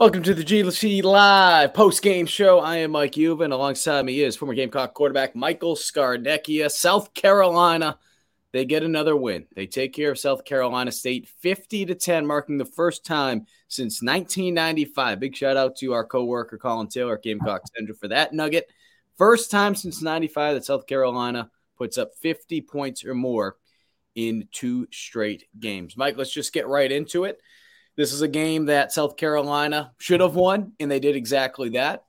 Welcome to the GC Live post game show. I am Mike Uva. Alongside me is former Gamecock quarterback Michael Scarnecchia. South Carolina, they get another win. They take care of South Carolina State 50 to 10, marking the first time since 1995. Big shout out to our co-worker Colin Taylor, Gamecock Central, for that nugget. First time since 95 that South Carolina puts up 50 points or more in two straight games. Mike, let's just get right into it. This is a game that South Carolina should have won, and they did exactly that.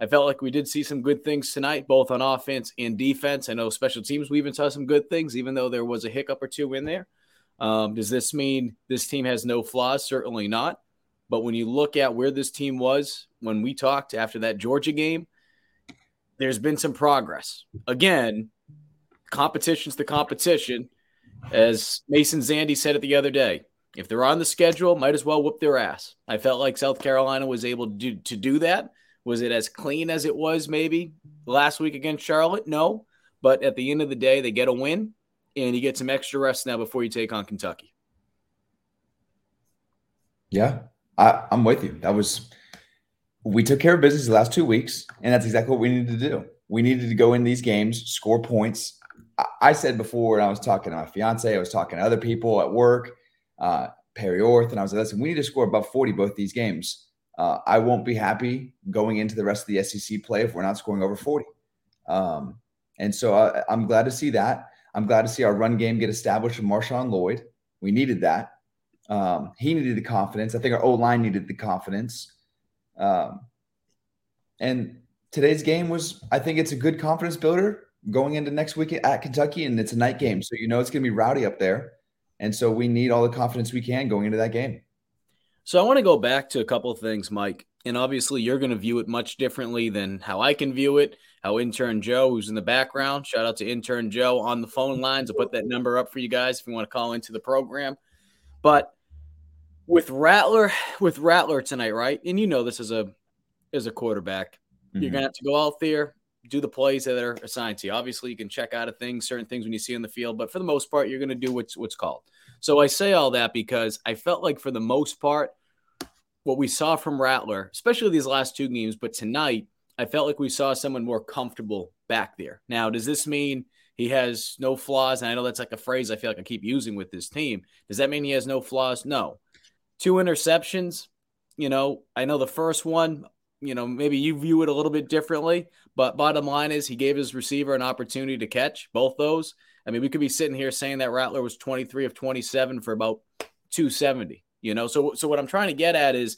I felt like we did see some good things tonight, both on offense and defense. I know special teams, we even saw some good things, even though there was a hiccup or two in there. Um, does this mean this team has no flaws? Certainly not. But when you look at where this team was when we talked after that Georgia game, there's been some progress. Again, competition's the competition. As Mason Zandi said it the other day, if they're on the schedule, might as well whoop their ass. I felt like South Carolina was able to do, to do that. Was it as clean as it was maybe last week against Charlotte? No. But at the end of the day, they get a win and you get some extra rest now before you take on Kentucky. Yeah, I, I'm with you. That was we took care of business the last two weeks, and that's exactly what we needed to do. We needed to go in these games, score points. I, I said before, and I was talking to my fiance, I was talking to other people at work uh, Perry Orth, and I was like, listen, we need to score above 40 both these games. Uh, I won't be happy going into the rest of the SEC play if we're not scoring over 40. Um, and so I, I'm glad to see that. I'm glad to see our run game get established with Marshawn Lloyd. We needed that. Um, he needed the confidence. I think our O line needed the confidence. Um, and today's game was, I think it's a good confidence builder going into next week at Kentucky, and it's a night game. So you know it's going to be rowdy up there. And so we need all the confidence we can going into that game. So I want to go back to a couple of things, Mike. And obviously, you're going to view it much differently than how I can view it. How intern Joe, who's in the background, shout out to intern Joe on the phone lines. I'll put that number up for you guys if you want to call into the program. But with Rattler, with Rattler tonight, right? And you know this as a as a quarterback, mm-hmm. you're gonna have to go out there, do the plays that are assigned to you. Obviously, you can check out of things, certain things when you see on the field, but for the most part, you're going to do what's what's called. So I say all that because I felt like for the most part, what we saw from Rattler, especially these last two games, but tonight, I felt like we saw someone more comfortable back there. Now, does this mean he has no flaws? And I know that's like a phrase I feel like I keep using with this team. Does that mean he has no flaws? No. Two interceptions. You know, I know the first one, you know, maybe you view it a little bit differently, but bottom line is he gave his receiver an opportunity to catch both those. I mean, we could be sitting here saying that Rattler was 23 of 27 for about 270, you know? So, so what I'm trying to get at is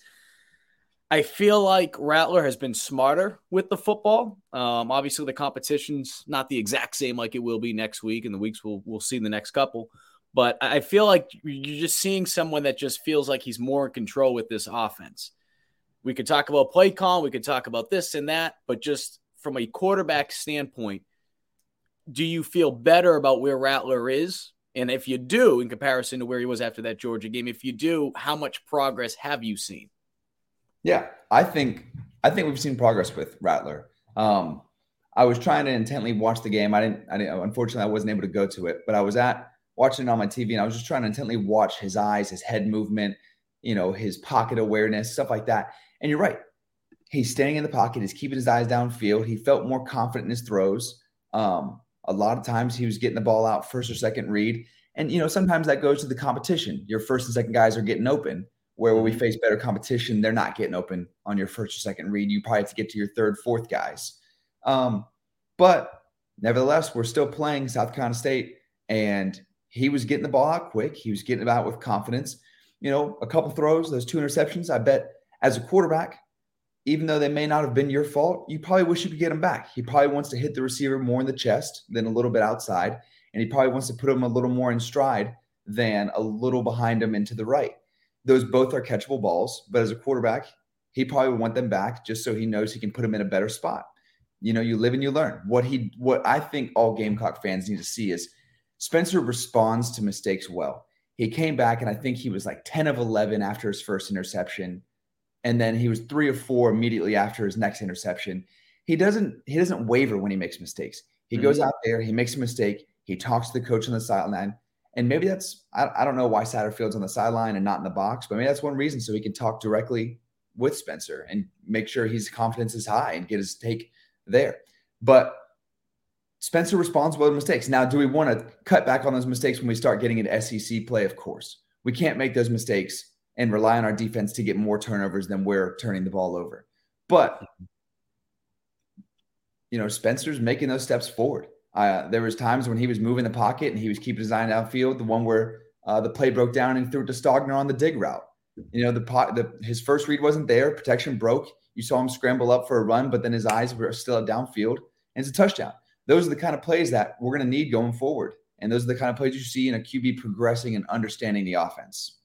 I feel like Rattler has been smarter with the football. Um, obviously, the competition's not the exact same like it will be next week, and the weeks we'll, we'll see the next couple. But I feel like you're just seeing someone that just feels like he's more in control with this offense. We could talk about play call, we could talk about this and that, but just from a quarterback standpoint, do you feel better about where Rattler is? And if you do, in comparison to where he was after that Georgia game, if you do, how much progress have you seen? Yeah, I think I think we've seen progress with Rattler. Um, I was trying to intently watch the game. I didn't, I didn't. Unfortunately, I wasn't able to go to it, but I was at watching it on my TV, and I was just trying to intently watch his eyes, his head movement, you know, his pocket awareness, stuff like that. And you're right. He's staying in the pocket. He's keeping his eyes downfield. He felt more confident in his throws. Um, a lot of times he was getting the ball out first or second read. And, you know, sometimes that goes to the competition. Your first and second guys are getting open. Where when we face better competition, they're not getting open on your first or second read. You probably have to get to your third, fourth guys. Um, but nevertheless, we're still playing South Carolina State. And he was getting the ball out quick. He was getting it out with confidence. You know, a couple throws, those two interceptions. I bet as a quarterback, even though they may not have been your fault, you probably wish you could get him back. He probably wants to hit the receiver more in the chest than a little bit outside. And he probably wants to put him a little more in stride than a little behind him into the right. Those both are catchable balls, but as a quarterback, he probably would want them back just so he knows he can put them in a better spot. You know, you live and you learn. What he what I think all Gamecock fans need to see is Spencer responds to mistakes well. He came back and I think he was like 10 of 11 after his first interception and then he was 3 of 4 immediately after his next interception. He doesn't he doesn't waver when he makes mistakes. He mm-hmm. goes out there, he makes a mistake, he talks to the coach on the sideline, and maybe that's I, I don't know why Satterfield's on the sideline and not in the box, but maybe that's one reason so he can talk directly with Spencer and make sure his confidence is high and get his take there. But Spencer responds well to mistakes. Now, do we want to cut back on those mistakes when we start getting into SEC play? Of course. We can't make those mistakes and rely on our defense to get more turnovers than we're turning the ball over. But you know, Spencer's making those steps forward. Uh, there was times when he was moving the pocket and he was keeping his eye downfield. The one where uh, the play broke down and threw it to Stogner on the dig route. You know, the, pot, the his first read wasn't there. Protection broke. You saw him scramble up for a run, but then his eyes were still at downfield, and it's a touchdown. Those are the kind of plays that we're going to need going forward, and those are the kind of plays you see in a QB progressing and understanding the offense.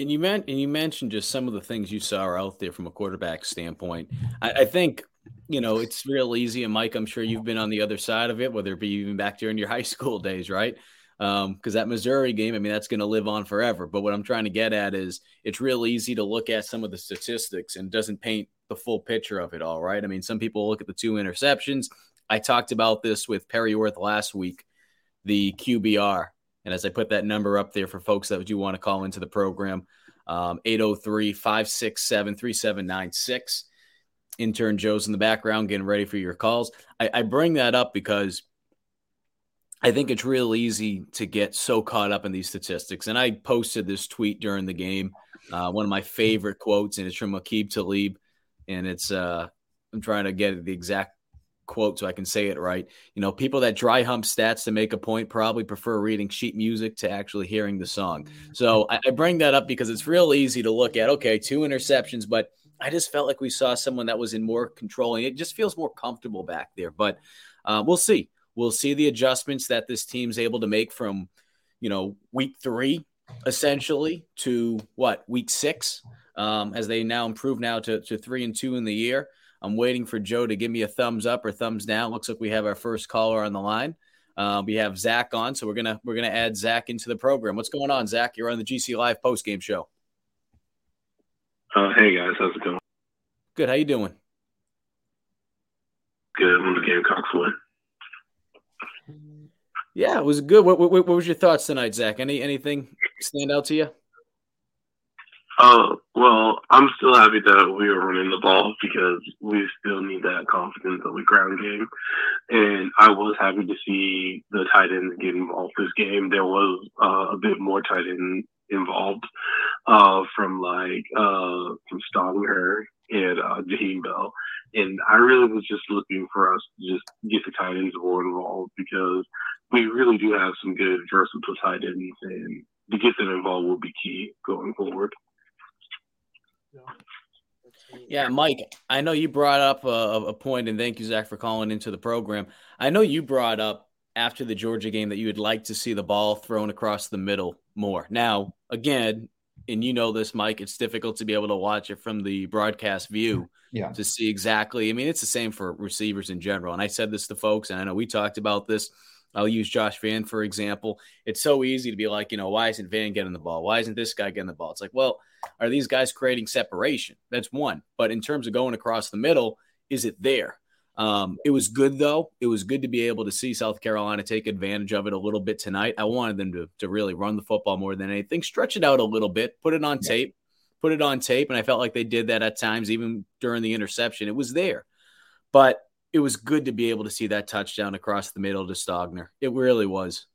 And you meant and you mentioned just some of the things you saw out there from a quarterback standpoint. I, I think you know it's real easy, and Mike, I'm sure you've been on the other side of it, whether it be even back during your high school days, right? because um, that Missouri game, I mean, that's going to live on forever. But what I'm trying to get at is it's real easy to look at some of the statistics and doesn't paint the full picture of it all, right? I mean, some people look at the two interceptions. I talked about this with Perry Orth last week, the QBR. And as I put that number up there for folks that do want to call into the program, um, 803 567 3796. Intern Joe's in the background getting ready for your calls. I, I bring that up because I think it's real easy to get so caught up in these statistics. And I posted this tweet during the game, uh, one of my favorite quotes, and it's from Aqib Talib. And it's, uh, I'm trying to get the exact quote so I can say it right. You know, people that dry hump stats to make a point probably prefer reading sheet music to actually hearing the song. So I, I bring that up because it's real easy to look at, okay, two interceptions, but I just felt like we saw someone that was in more control and it just feels more comfortable back there. But uh, we'll see. We'll see the adjustments that this team's able to make from, you know, week three essentially to what week six, um, as they now improve now to, to three and two in the year. I'm waiting for Joe to give me a thumbs up or thumbs down. Looks like we have our first caller on the line. Uh, we have Zach on, so we're gonna we're gonna add Zach into the program. What's going on, Zach? You're on the GC Live post game show. Uh, hey guys, how's it going? Good. How you doing? Good. I'm the Gamecocks win. Yeah, it was good. What, what, what was your thoughts tonight, Zach? Any anything stand out to you? Uh, well, I'm still happy that we were running the ball because we still need that confidence of the ground game. And I was happy to see the tight ends get involved this game. There was uh, a bit more tight end involved uh, from like uh, from Stogner and uh, Bell. And I really was just looking for us to just get the tight ends more involved because we really do have some good versatile tight ends, and to get them involved will be key going forward. Yeah, Mike, I know you brought up a, a, point, and thank you, Zach, for calling into the program. I know you brought up after the Georgia game that you would like to see the ball thrown across the middle more. Now, again, and you know this, Mike, it's difficult to be able to watch it from the broadcast view yeah. to see exactly. I mean, it's the same for receivers in general. And I said this to folks, and I know we talked about this. I'll use Josh Vann for example. It's so easy to be like, you know, why isn't Vann getting the ball? Why isn't this guy getting the ball? It's like, well, are these guys creating separation? That's one. But in terms of going across the middle, is it there? Um, it was good though. It was good to be able to see South Carolina take advantage of it a little bit tonight. I wanted them to, to really run the football more than anything, stretch it out a little bit, put it on yeah. tape, put it on tape. And I felt like they did that at times, even during the interception. It was there. But it was good to be able to see that touchdown across the middle to Stogner. It really was.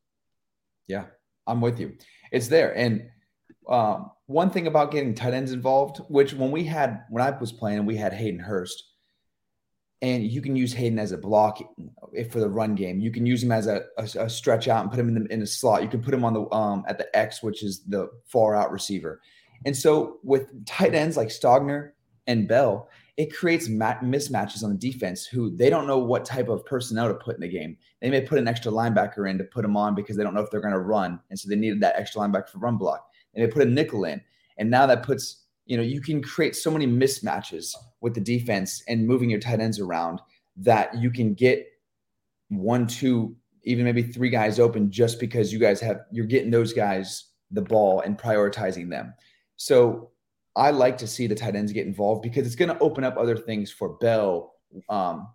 Yeah, I'm with you. It's there. And um, one thing about getting tight ends involved, which when we had when I was playing, we had Hayden Hurst and you can use Hayden as a block for the run game. You can use him as a, a, a stretch out and put him in the in a slot. You can put him on the um, at the X, which is the far out receiver. And so with tight ends like Stogner and Bell, it creates mat- mismatches on the defense who they don't know what type of personnel to put in the game. They may put an extra linebacker in to put them on because they don't know if they're going to run. And so they needed that extra linebacker for run block. And they put a nickel in. And now that puts, you know, you can create so many mismatches with the defense and moving your tight ends around that you can get one, two, even maybe three guys open just because you guys have, you're getting those guys the ball and prioritizing them. So I like to see the tight ends get involved because it's going to open up other things for Bell, um,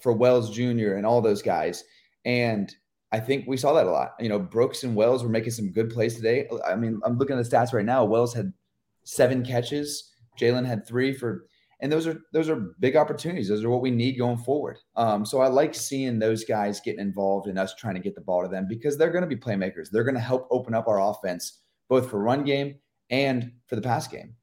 for Wells Jr. and all those guys. And I think we saw that a lot. You know, Brooks and Wells were making some good plays today. I mean, I'm looking at the stats right now. Wells had seven catches. Jalen had three for, and those are those are big opportunities. Those are what we need going forward. Um, so I like seeing those guys getting involved and us trying to get the ball to them because they're going to be playmakers. They're going to help open up our offense both for run game and for the pass game.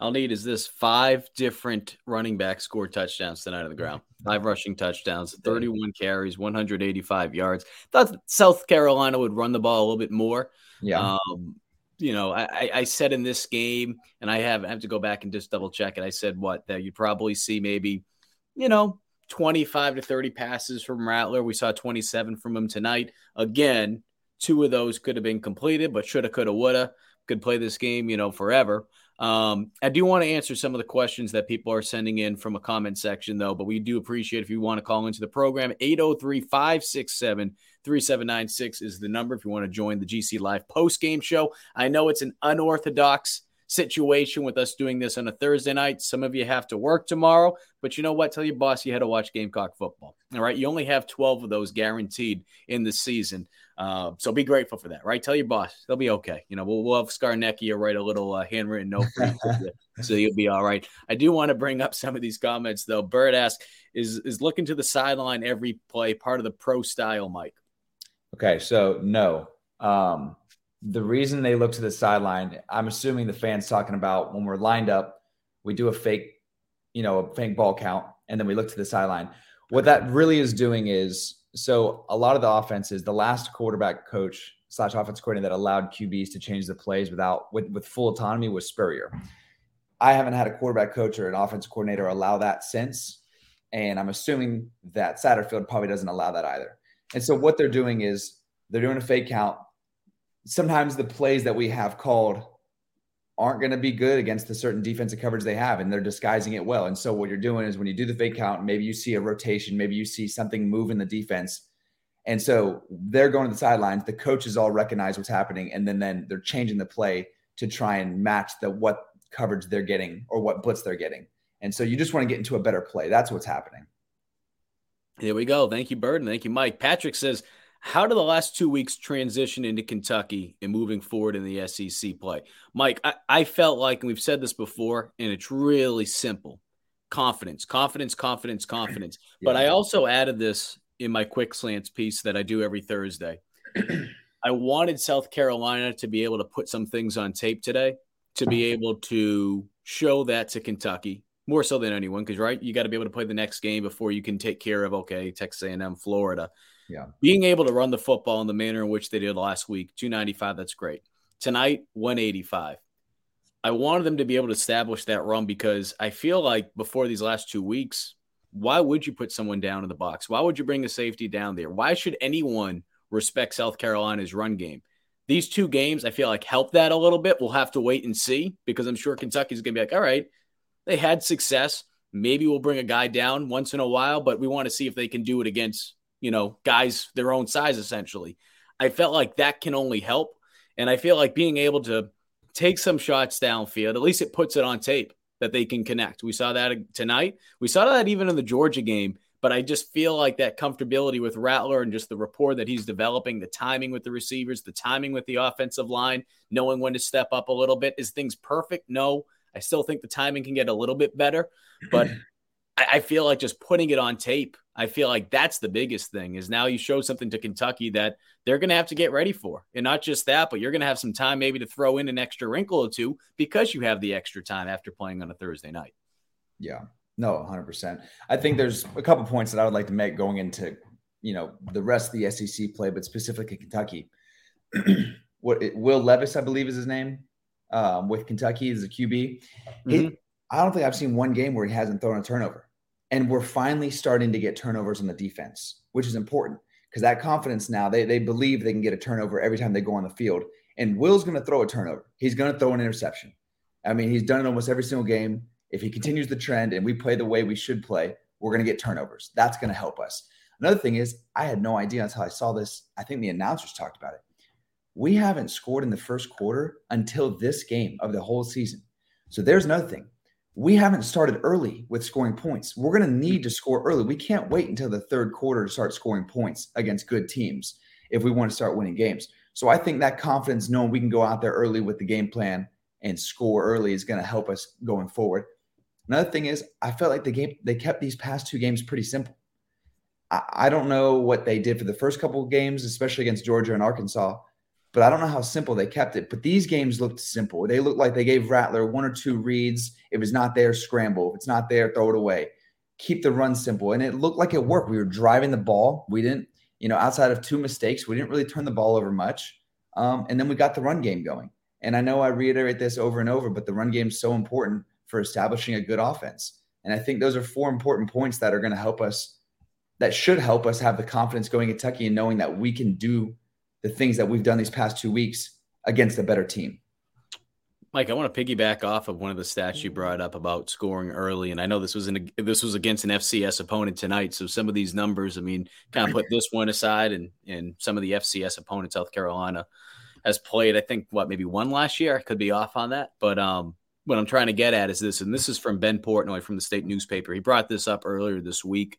I'll need is this five different running backs scored touchdowns tonight on the ground. Five rushing touchdowns, 31 carries, 185 yards. Thought South Carolina would run the ball a little bit more. Yeah. Um, you know, I, I said in this game, and I have I have to go back and just double check it. I said what that you'd probably see maybe, you know, 25 to 30 passes from Rattler. We saw 27 from him tonight. Again, two of those could have been completed, but shoulda, coulda, woulda. Could play this game, you know, forever. Um, I do want to answer some of the questions that people are sending in from a comment section, though, but we do appreciate if you want to call into the program. 803 567 3796 is the number if you want to join the GC Live post game show. I know it's an unorthodox situation with us doing this on a Thursday night. Some of you have to work tomorrow, but you know what? Tell your boss you had to watch Gamecock football. All right. You only have 12 of those guaranteed in the season. Uh, so be grateful for that, right? Tell your boss they'll be okay. You know, we'll, we'll have Scarnecchia write a little uh, handwritten note for you, so you'll be all right. I do want to bring up some of these comments though. Bird asks, "Is is looking to the sideline every play part of the pro style, Mike?" Okay, so no. Um, the reason they look to the sideline, I'm assuming the fans talking about when we're lined up, we do a fake, you know, a fake ball count, and then we look to the sideline. What that really is doing is so a lot of the offenses, the last quarterback coach slash offense coordinator that allowed QBs to change the plays without with, with full autonomy was Spurrier. I haven't had a quarterback coach or an offense coordinator allow that since. And I'm assuming that Satterfield probably doesn't allow that either. And so what they're doing is they're doing a fake count. Sometimes the plays that we have called aren't going to be good against the certain defensive coverage they have, and they're disguising it well. And so what you're doing is when you do the fake count, maybe you see a rotation, maybe you see something move in the defense. And so they're going to the sidelines. The coaches all recognize what's happening, and then then they're changing the play to try and match the what coverage they're getting or what blitz they're getting. And so you just want to get into a better play. That's what's happening. Here we go. Thank you, Bird, and thank you, Mike. Patrick says how do the last two weeks transition into Kentucky and moving forward in the SEC play? Mike, I, I felt like, and we've said this before, and it's really simple confidence, confidence, confidence, confidence. But I also added this in my quick slants piece that I do every Thursday. I wanted South Carolina to be able to put some things on tape today, to be able to show that to Kentucky more so than anyone, because right, you got to be able to play the next game before you can take care of okay, Texas A&M, Florida. Yeah. Being able to run the football in the manner in which they did last week, 295, that's great. Tonight, 185. I wanted them to be able to establish that run because I feel like before these last two weeks, why would you put someone down in the box? Why would you bring a safety down there? Why should anyone respect South Carolina's run game? These two games, I feel like help that a little bit. We'll have to wait and see because I'm sure Kentucky's going to be like, all right, they had success. Maybe we'll bring a guy down once in a while, but we want to see if they can do it against you know, guys their own size essentially. I felt like that can only help. And I feel like being able to take some shots downfield, at least it puts it on tape that they can connect. We saw that tonight. We saw that even in the Georgia game. But I just feel like that comfortability with Rattler and just the rapport that he's developing, the timing with the receivers, the timing with the offensive line, knowing when to step up a little bit. Is things perfect? No. I still think the timing can get a little bit better. But I feel like just putting it on tape I feel like that's the biggest thing is now you show something to Kentucky that they're going to have to get ready for. And not just that, but you're going to have some time maybe to throw in an extra wrinkle or two because you have the extra time after playing on a Thursday night. Yeah. No, 100%. I think there's a couple points that I would like to make going into, you know, the rest of the SEC play, but specifically Kentucky. what Will Levis, I believe, is his name, um, with Kentucky as a QB. Mm-hmm. I don't think I've seen one game where he hasn't thrown a turnover. And we're finally starting to get turnovers on the defense, which is important because that confidence now, they, they believe they can get a turnover every time they go on the field. And Will's going to throw a turnover. He's going to throw an interception. I mean, he's done it almost every single game. If he continues the trend and we play the way we should play, we're going to get turnovers. That's going to help us. Another thing is, I had no idea until I saw this. I think the announcers talked about it. We haven't scored in the first quarter until this game of the whole season. So there's another thing. We haven't started early with scoring points. We're going to need to score early. We can't wait until the third quarter to start scoring points against good teams if we want to start winning games. So I think that confidence, knowing we can go out there early with the game plan and score early, is going to help us going forward. Another thing is, I felt like the game they kept these past two games pretty simple. I, I don't know what they did for the first couple of games, especially against Georgia and Arkansas, but I don't know how simple they kept it. But these games looked simple. They looked like they gave Rattler one or two reads. It was not there, scramble. If it's not there, throw it away. Keep the run simple. And it looked like it worked. We were driving the ball. We didn't, you know, outside of two mistakes, we didn't really turn the ball over much. Um, and then we got the run game going. And I know I reiterate this over and over, but the run game is so important for establishing a good offense. And I think those are four important points that are going to help us, that should help us have the confidence going Kentucky and knowing that we can do the things that we've done these past two weeks against a better team. Mike, I want to piggyback off of one of the stats you brought up about scoring early, and I know this was in this was against an FCS opponent tonight. So some of these numbers, I mean, kind of put this one aside, and and some of the FCS opponents, South Carolina has played. I think what maybe one last year. I could be off on that, but um, what I'm trying to get at is this, and this is from Ben Portnoy from the state newspaper. He brought this up earlier this week,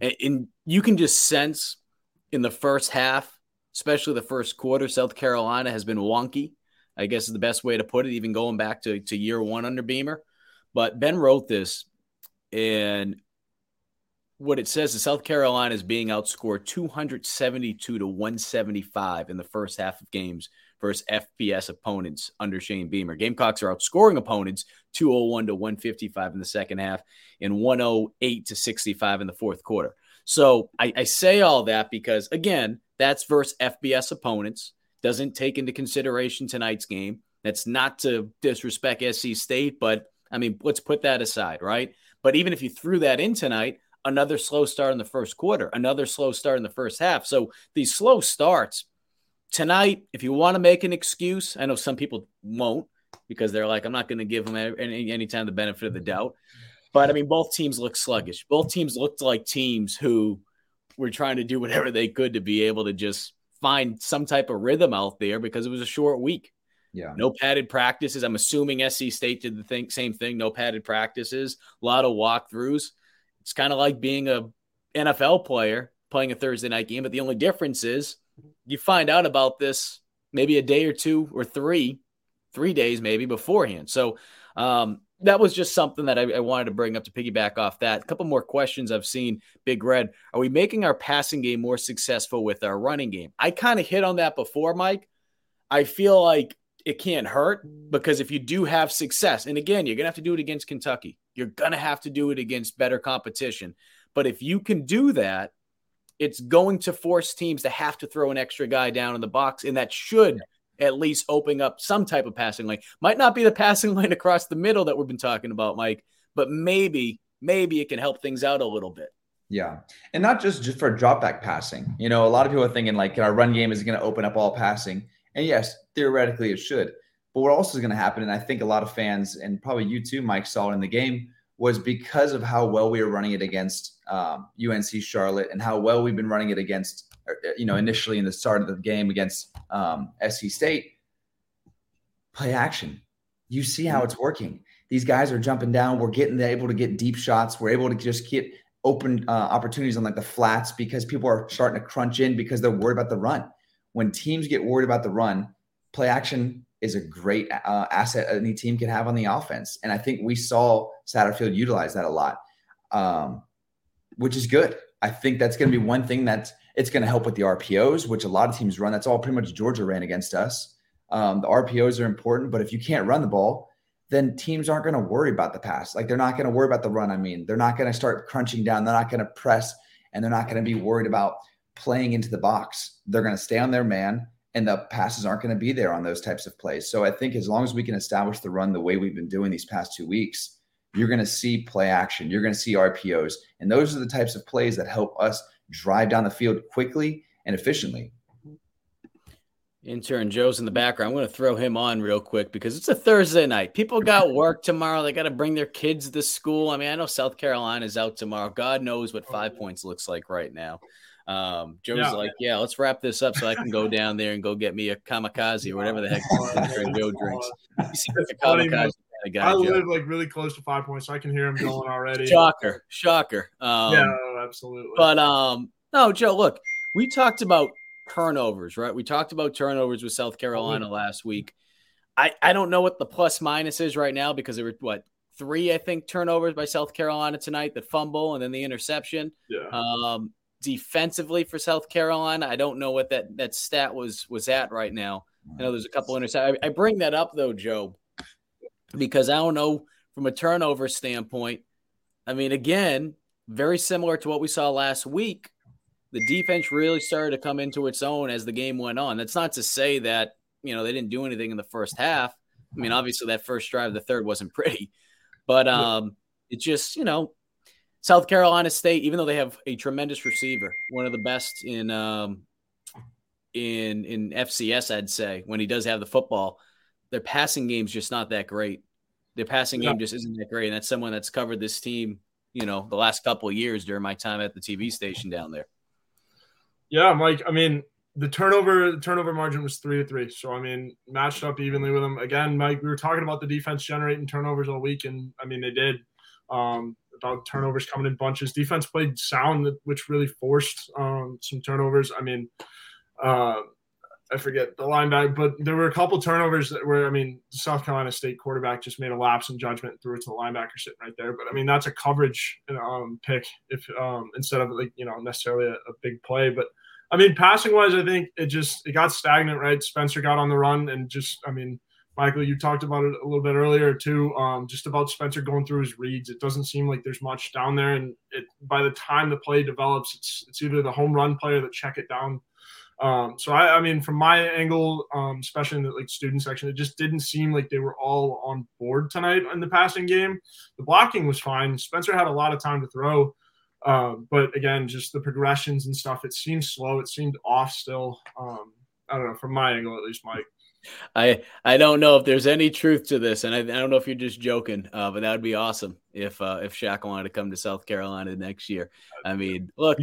and, and you can just sense in the first half, especially the first quarter, South Carolina has been wonky. I guess is the best way to put it, even going back to, to year one under Beamer. But Ben wrote this, and what it says is South Carolina is being outscored 272 to 175 in the first half of games versus FBS opponents under Shane Beamer. Gamecocks are outscoring opponents 201 to 155 in the second half and 108 to 65 in the fourth quarter. So I, I say all that because, again, that's versus FBS opponents. Doesn't take into consideration tonight's game. That's not to disrespect SC State, but I mean, let's put that aside, right? But even if you threw that in tonight, another slow start in the first quarter, another slow start in the first half. So these slow starts tonight, if you want to make an excuse, I know some people won't because they're like, I'm not going to give them any anytime the benefit of the doubt. But I mean, both teams look sluggish. Both teams looked like teams who were trying to do whatever they could to be able to just find some type of rhythm out there because it was a short week. Yeah. No padded practices. I'm assuming SC State did the thing, same thing. No padded practices. A lot of walkthroughs. It's kind of like being a NFL player playing a Thursday night game, but the only difference is you find out about this maybe a day or two or three, three days maybe beforehand. So um, that was just something that I, I, wanted to bring up to piggyback off that. A couple more questions I've seen. Big Red, are we making our passing game more successful with our running game? I kind of hit on that before, Mike. I feel like it can't hurt because if you do have success, and again, you're gonna have to do it against Kentucky. You're gonna have to do it against better competition. But if you can do that it's going to force teams to have to throw an extra guy down in the box, and that should at least open up some type of passing lane. Might not be the passing lane across the middle that we've been talking about, Mike, but maybe, maybe it can help things out a little bit. Yeah. And not just, just for drop back passing. You know, a lot of people are thinking like our run game is going to open up all passing. And yes, theoretically it should. But what also is going to happen, and I think a lot of fans, and probably you too, Mike, saw it in the game, was because of how well we were running it against um, UNC Charlotte and how well we've been running it against, you know, initially in the start of the game against um, SC State. Play action. You see how it's working. These guys are jumping down. We're getting able to get deep shots. We're able to just get open uh, opportunities on like the flats because people are starting to crunch in because they're worried about the run. When teams get worried about the run, play action is a great uh, asset any team can have on the offense. And I think we saw Satterfield utilize that a lot, um, which is good. I think that's going to be one thing that it's going to help with the RPOs, which a lot of teams run. That's all pretty much Georgia ran against us. Um, the RPOs are important, but if you can't run the ball, then teams aren't going to worry about the pass. Like they're not going to worry about the run. I mean, they're not going to start crunching down. They're not going to press and they're not going to be worried about playing into the box. They're going to stay on their man and the passes aren't going to be there on those types of plays. So I think as long as we can establish the run the way we've been doing these past two weeks, you're going to see play action. You're going to see RPOs. And those are the types of plays that help us drive down the field quickly and efficiently. Intern Joe's in the background. I'm going to throw him on real quick because it's a Thursday night. People got work tomorrow. They got to bring their kids to school. I mean, I know South Carolina's out tomorrow. God knows what five points looks like right now. Um, Joe's yeah. like, yeah, let's wrap this up so I can go down there and go get me a kamikaze or whatever the heck Joe drinks. kamikaze guy, I live like really close to five points, so I can hear him going already. shocker, shocker. Um, yeah, absolutely. But um, no, Joe, look, we talked about turnovers, right? We talked about turnovers with South Carolina oh, last week. I, I don't know what the plus minus is right now because there were what three I think turnovers by South Carolina tonight, the fumble and then the interception. Yeah. Um, defensively for South Carolina, I don't know what that that stat was was at right now. I know there's a couple interceptions. I, I bring that up though, Joe, because I don't know from a turnover standpoint. I mean, again, very similar to what we saw last week the defense really started to come into its own as the game went on. That's not to say that, you know, they didn't do anything in the first half. I mean, obviously that first drive, the third wasn't pretty, but um, it just, you know, South Carolina State, even though they have a tremendous receiver, one of the best in um, in in FCS, I'd say, when he does have the football, their passing game's just not that great. Their passing yeah. game just isn't that great, and that's someone that's covered this team, you know, the last couple of years during my time at the TV station down there. Yeah, Mike. I mean, the turnover the turnover margin was three to three. So I mean, matched up evenly with them. Again, Mike, we were talking about the defense generating turnovers all week, and I mean they did. Um, about turnovers coming in bunches. Defense played sound, which really forced um, some turnovers. I mean, uh, I forget the linebacker, but there were a couple turnovers that were, I mean, South Carolina State quarterback just made a lapse in judgment and threw it to the linebacker sitting right there. But I mean, that's a coverage um, pick if um, instead of like you know necessarily a, a big play. But I mean, passing wise, I think it just it got stagnant, right? Spencer got on the run and just, I mean, Michael, you talked about it a little bit earlier too, um, just about Spencer going through his reads. It doesn't seem like there's much down there, and it by the time the play develops, it's it's either the home run player that check it down. Um, so I, I mean, from my angle, um, especially in the like student section, it just didn't seem like they were all on board tonight in the passing game. The blocking was fine. Spencer had a lot of time to throw. Um, but again, just the progressions and stuff, it seemed slow. It seemed off still. Um, I don't know, from my angle at least, Mike. I I don't know if there's any truth to this, and I, I don't know if you're just joking, uh, but that would be awesome if uh, if Shaq wanted to come to South Carolina next year. I mean, look,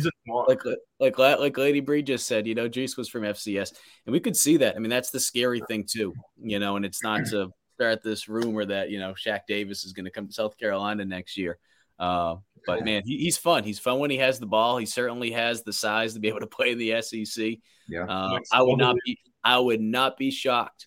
like like like Lady Bree just said, you know, Jace was from FCS, and we could see that. I mean, that's the scary thing too, you know, and it's not to start this rumor that you know Shaq Davis is going to come to South Carolina next year. Uh, but man, he, he's fun. He's fun when he has the ball. He certainly has the size to be able to play in the SEC. Yeah, uh, I would not be. I would not be shocked.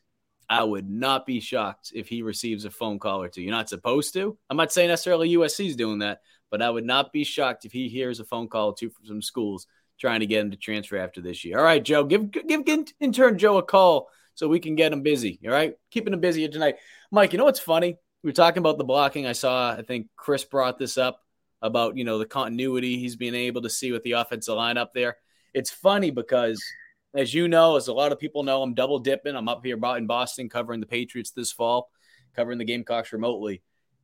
I would not be shocked if he receives a phone call or two. You're not supposed to. I'm not saying necessarily USC is doing that, but I would not be shocked if he hears a phone call or two from some schools trying to get him to transfer after this year. All right, Joe, give give intern Joe a call so we can get him busy. All right, keeping him busy tonight. Mike, you know what's funny? We were talking about the blocking. I saw. I think Chris brought this up about you know the continuity he's being able to see with the offensive line up there. It's funny because, as you know, as a lot of people know, I'm double dipping. I'm up here in Boston covering the Patriots this fall, covering the Gamecocks remotely,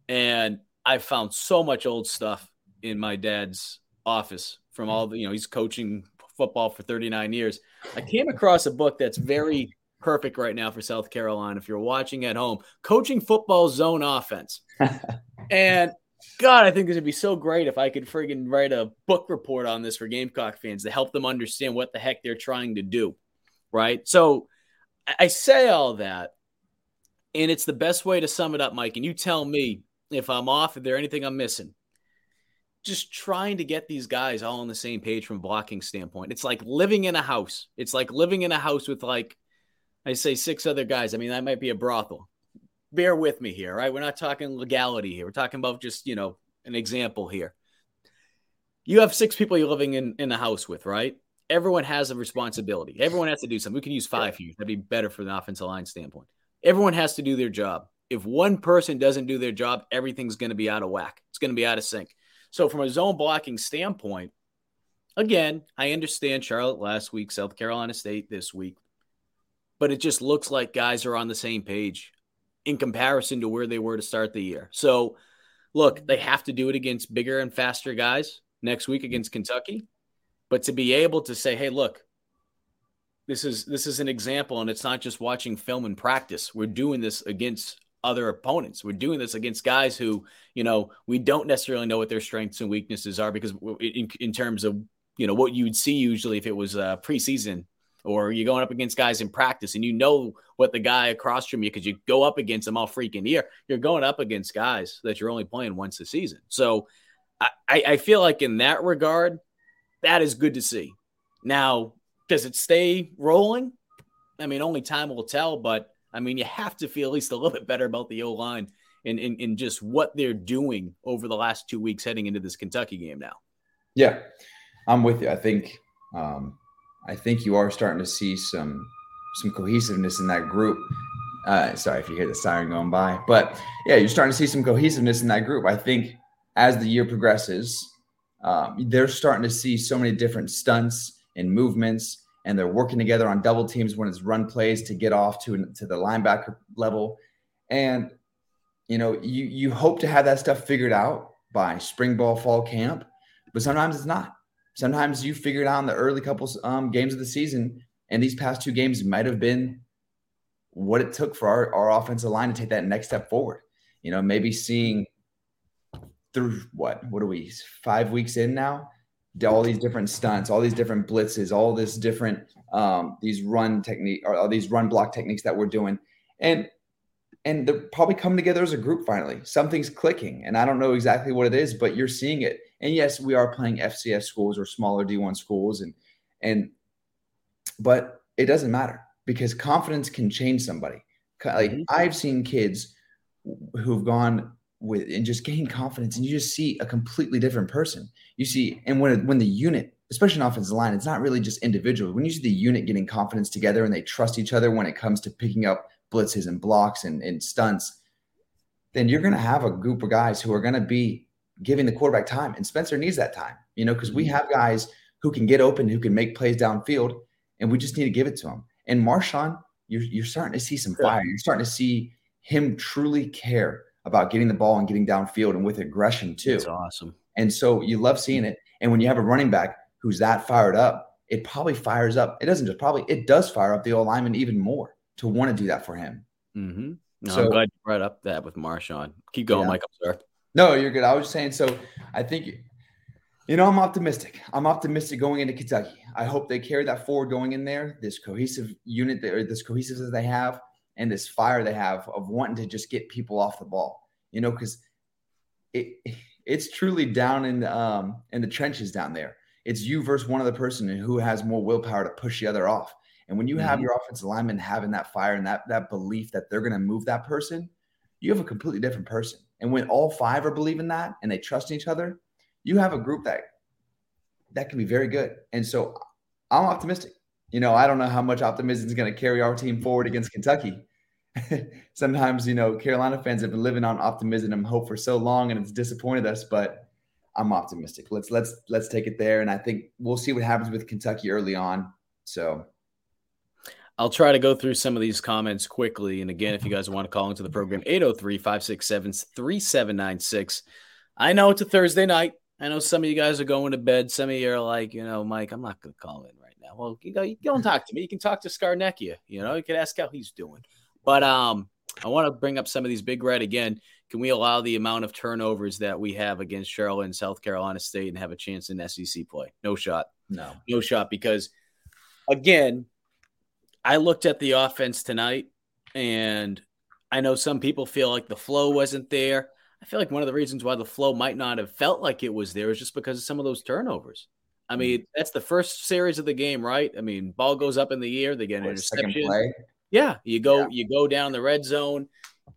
and I found so much old stuff in my dad's office from all the you know he's coaching football for 39 years. I came across a book that's very perfect right now for South Carolina. If you're watching at home, coaching football zone offense. and God, I think this would be so great if I could friggin' write a book report on this for Gamecock fans to help them understand what the heck they're trying to do. Right. So I say all that, and it's the best way to sum it up, Mike. And you tell me if I'm off, if there anything I'm missing. Just trying to get these guys all on the same page from blocking standpoint. It's like living in a house. It's like living in a house with like I say six other guys. I mean, that might be a brothel bear with me here, right? We're not talking legality here. We're talking about just, you know, an example here. You have six people you're living in in the house with, right? Everyone has a responsibility. Everyone has to do something. We can use five here. That'd be better from an offensive line standpoint. Everyone has to do their job. if one person doesn't do their job, everything's going to be out of whack. It's going to be out of sync. So, from a zone blocking standpoint, again, I understand Charlotte last week, South Carolina State this week, but it just looks like guys are on the same page in comparison to where they were to start the year. So, look, they have to do it against bigger and faster guys next week against Kentucky, but to be able to say, "Hey, look, this is this is an example and it's not just watching film and practice. We're doing this against other opponents. We're doing this against guys who, you know, we don't necessarily know what their strengths and weaknesses are because in, in terms of, you know, what you would see usually if it was uh, preseason or you're going up against guys in practice and you know what the guy across from you because you go up against them all freaking year. You're going up against guys that you're only playing once a season. So I, I feel like in that regard, that is good to see. Now, does it stay rolling? I mean, only time will tell, but I mean, you have to feel at least a little bit better about the O line and in, in just what they're doing over the last two weeks heading into this Kentucky game now. Yeah, I'm with you. I think um, I think you are starting to see some some cohesiveness in that group. Uh, sorry if you hear the siren going by, but yeah, you're starting to see some cohesiveness in that group. I think as the year progresses, um, they're starting to see so many different stunts and movements and they're working together on double teams when it's run plays to get off to to the linebacker level. And you know, you you hope to have that stuff figured out by spring ball fall camp, but sometimes it's not. Sometimes you figure it out in the early couple um, games of the season, and these past two games might have been what it took for our, our offensive line to take that next step forward. You know, maybe seeing through what what are we five weeks in now all these different stunts, all these different blitzes, all this different um, these run technique or, or these run block techniques that we're doing, and and they're probably coming together as a group finally. Something's clicking, and I don't know exactly what it is, but you're seeing it. And yes, we are playing FCS schools or smaller D1 schools, and and but it doesn't matter because confidence can change somebody. Like mm-hmm. I've seen kids who've gone with and just gain confidence and you just see a completely different person you see and when when the unit especially an offensive line it's not really just individuals. when you see the unit getting confidence together and they trust each other when it comes to picking up blitzes and blocks and, and stunts then you're going to have a group of guys who are going to be giving the quarterback time and spencer needs that time you know because we mm-hmm. have guys who can get open who can make plays downfield and we just need to give it to him and marshawn you're, you're starting to see some fire you're starting to see him truly care about getting the ball and getting downfield and with aggression too. It's awesome. And so you love seeing it. And when you have a running back who's that fired up, it probably fires up. It doesn't just probably, it does fire up the old lineman even more to want to do that for him. Mm-hmm. No, so, I'm glad you brought up that with Marshawn. Keep going, yeah. Michael, sir. No, you're good. I was saying, so I think, you know, I'm optimistic. I'm optimistic going into Kentucky. I hope they carry that forward going in there, this cohesive unit, or this cohesiveness they have and this fire they have of wanting to just get people off the ball, you know, because it it's truly down in um in the trenches down there. It's you versus one other person and who has more willpower to push the other off. And when you mm-hmm. have your offensive lineman having that fire and that that belief that they're going to move that person, you have a completely different person. And when all five are believing that and they trust each other, you have a group that that can be very good. And so I'm optimistic. You know, I don't know how much optimism is going to carry our team forward against Kentucky, sometimes you know Carolina fans have been living on optimism and hope for so long, and it's disappointed us. But I'm optimistic. Let's let's let's take it there, and I think we'll see what happens with Kentucky early on. So. I'll try to go through some of these comments quickly. And again, if you guys want to call into the program, 803 567 3796. I know it's a Thursday night. I know some of you guys are going to bed. Some of you are like, you know, Mike, I'm not going to call in right now. Well, you go, you don't talk to me. You can talk to Scarnecchia. You know, you can ask how he's doing. But um, I want to bring up some of these big red again. Can we allow the amount of turnovers that we have against Charlotte and South Carolina State and have a chance in SEC play? No shot. No, no shot. Because again, I looked at the offense tonight, and I know some people feel like the flow wasn't there. I feel like one of the reasons why the flow might not have felt like it was there is just because of some of those turnovers. I mean, that's the first series of the game, right? I mean, ball goes up in the air, they get an interception. Yeah, you go yeah. you go down the red zone,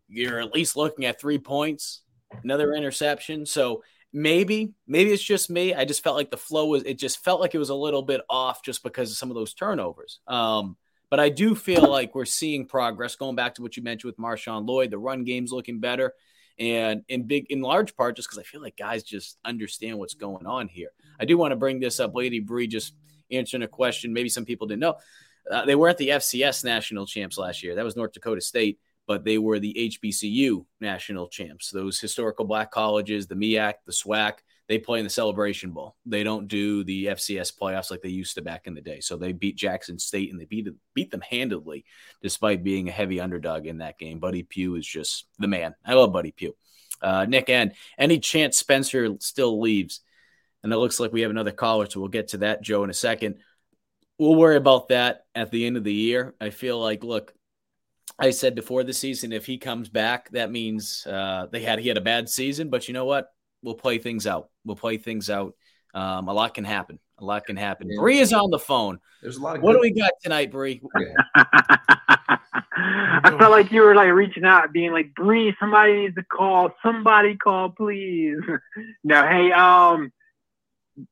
you're at least looking at three points, another interception. So maybe maybe it's just me. I just felt like the flow was it just felt like it was a little bit off just because of some of those turnovers. Um, But I do feel like we're seeing progress. Going back to what you mentioned with Marshawn Lloyd, the run game's looking better, and in big, in large part, just because I feel like guys just understand what's going on here. I do want to bring this up, Lady Bree, just answering a question. Maybe some people didn't know. Uh, they were at the FCS national champs last year. That was North Dakota State, but they were the HBCU national champs. Those historical black colleges, the MEAC, the SWAC, they play in the Celebration Bowl. They don't do the FCS playoffs like they used to back in the day. So they beat Jackson State and they beat beat them handedly, despite being a heavy underdog in that game. Buddy Pough is just the man. I love Buddy Pough. Uh, Nick N. Any chance Spencer still leaves? And it looks like we have another caller, so we'll get to that, Joe, in a second. We'll worry about that at the end of the year. I feel like, look, I said before the season, if he comes back, that means uh, they had he had a bad season. But you know what? We'll play things out. We'll play things out. Um, a lot can happen. A lot can happen. Yeah. Bree is on the phone. There's a lot of. What do we got tonight, Bree? I felt like you were like reaching out, being like, Bree, somebody needs to call. Somebody call, please. no, hey, um,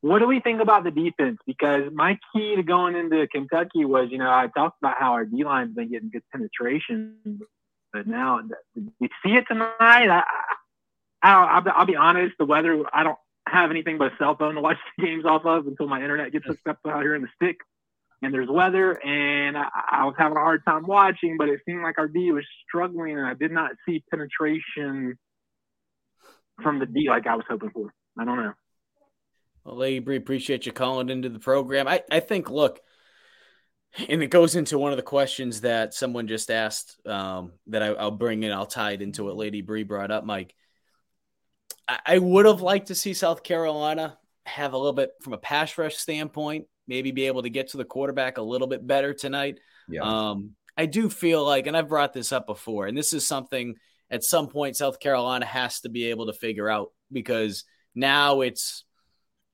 what do we think about the defense? Because my key to going into Kentucky was, you know, I talked about how our D line's been getting good penetration, but now we see it tonight. I, I'll, I'll, be honest, the weather, I don't have anything but a cell phone to watch the games off of until my internet gets hooked up out here in the stick and there's weather. And I, I was having a hard time watching, but it seemed like our D was struggling and I did not see penetration from the D like I was hoping for. I don't know. Well, Lady Bree, appreciate you calling into the program. I, I think, look, and it goes into one of the questions that someone just asked um, that I, will bring in. I'll tie it into what Lady Bree brought up, Mike. I would have liked to see South Carolina have a little bit from a pass rush standpoint, maybe be able to get to the quarterback a little bit better tonight. Yeah. Um, I do feel like, and I've brought this up before, and this is something at some point South Carolina has to be able to figure out because now it's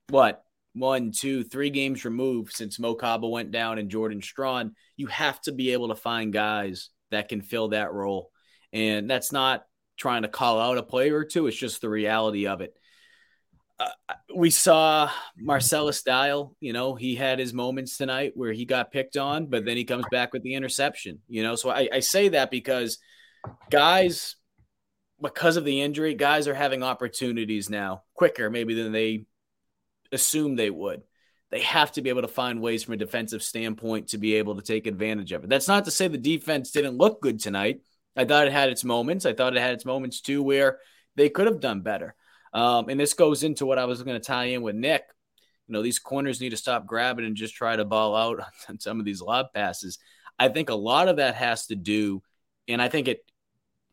what one, two, three games removed since Mo Kaba went down and Jordan Strawn. You have to be able to find guys that can fill that role, and that's not trying to call out a player or two. It's just the reality of it. Uh, we saw Marcellus Dial, you know, he had his moments tonight where he got picked on, but then he comes back with the interception, you know. So I, I say that because guys, because of the injury, guys are having opportunities now quicker, maybe than they assumed they would. They have to be able to find ways from a defensive standpoint to be able to take advantage of it. That's not to say the defense didn't look good tonight. I thought it had its moments. I thought it had its moments too where they could have done better. Um, and this goes into what I was going to tie in with Nick. You know, these corners need to stop grabbing and just try to ball out on some of these lob passes. I think a lot of that has to do, and I think it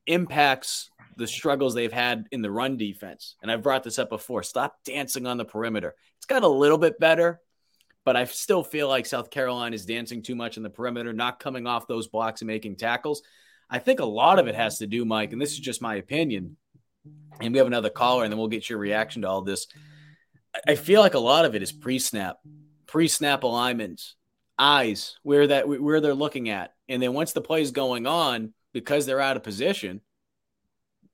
impacts the struggles they've had in the run defense. And I've brought this up before. Stop dancing on the perimeter. It's got a little bit better, but I still feel like South Carolina is dancing too much in the perimeter, not coming off those blocks and making tackles. I think a lot of it has to do, Mike, and this is just my opinion. And we have another caller, and then we'll get your reaction to all this. I feel like a lot of it is pre-snap, pre-snap alignments, eyes, where that where they're looking at, and then once the play is going on, because they're out of position,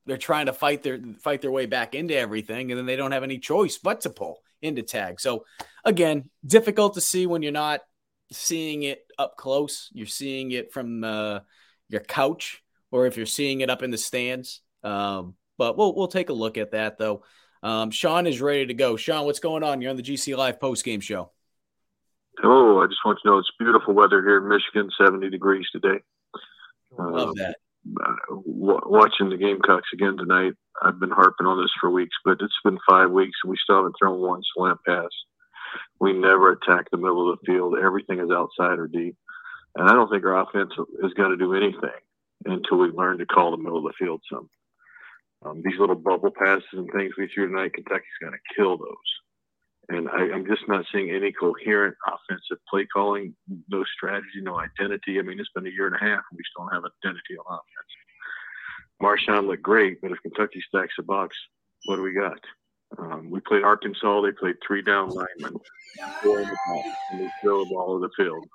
they're trying to fight their fight their way back into everything, and then they don't have any choice but to pull into tag. So again, difficult to see when you're not seeing it up close. You're seeing it from uh, your couch or if you're seeing it up in the stands. Um, but we'll we'll take a look at that though. Um, Sean is ready to go. Sean, what's going on? You're on the GC Live post game show. Oh, I just want you to know it's beautiful weather here in Michigan, 70 degrees today. Love um, that. Watching the Gamecocks again tonight. I've been harping on this for weeks, but it's been five weeks and we still haven't thrown one slant pass. We never attack the middle of the field. Everything is outside or deep. And I don't think our offense is going to do anything until we learn to call the middle of the field some. Um, these little bubble passes and things we threw tonight, Kentucky's going to kill those. And I, am just not seeing any coherent offensive play calling, no strategy, no identity. I mean, it's been a year and a half, and we still don't have identity on offense. Marshawn looked great, but if Kentucky stacks the box, what do we got? Um, we played Arkansas. They played three down linemen, and they throw the ball to the field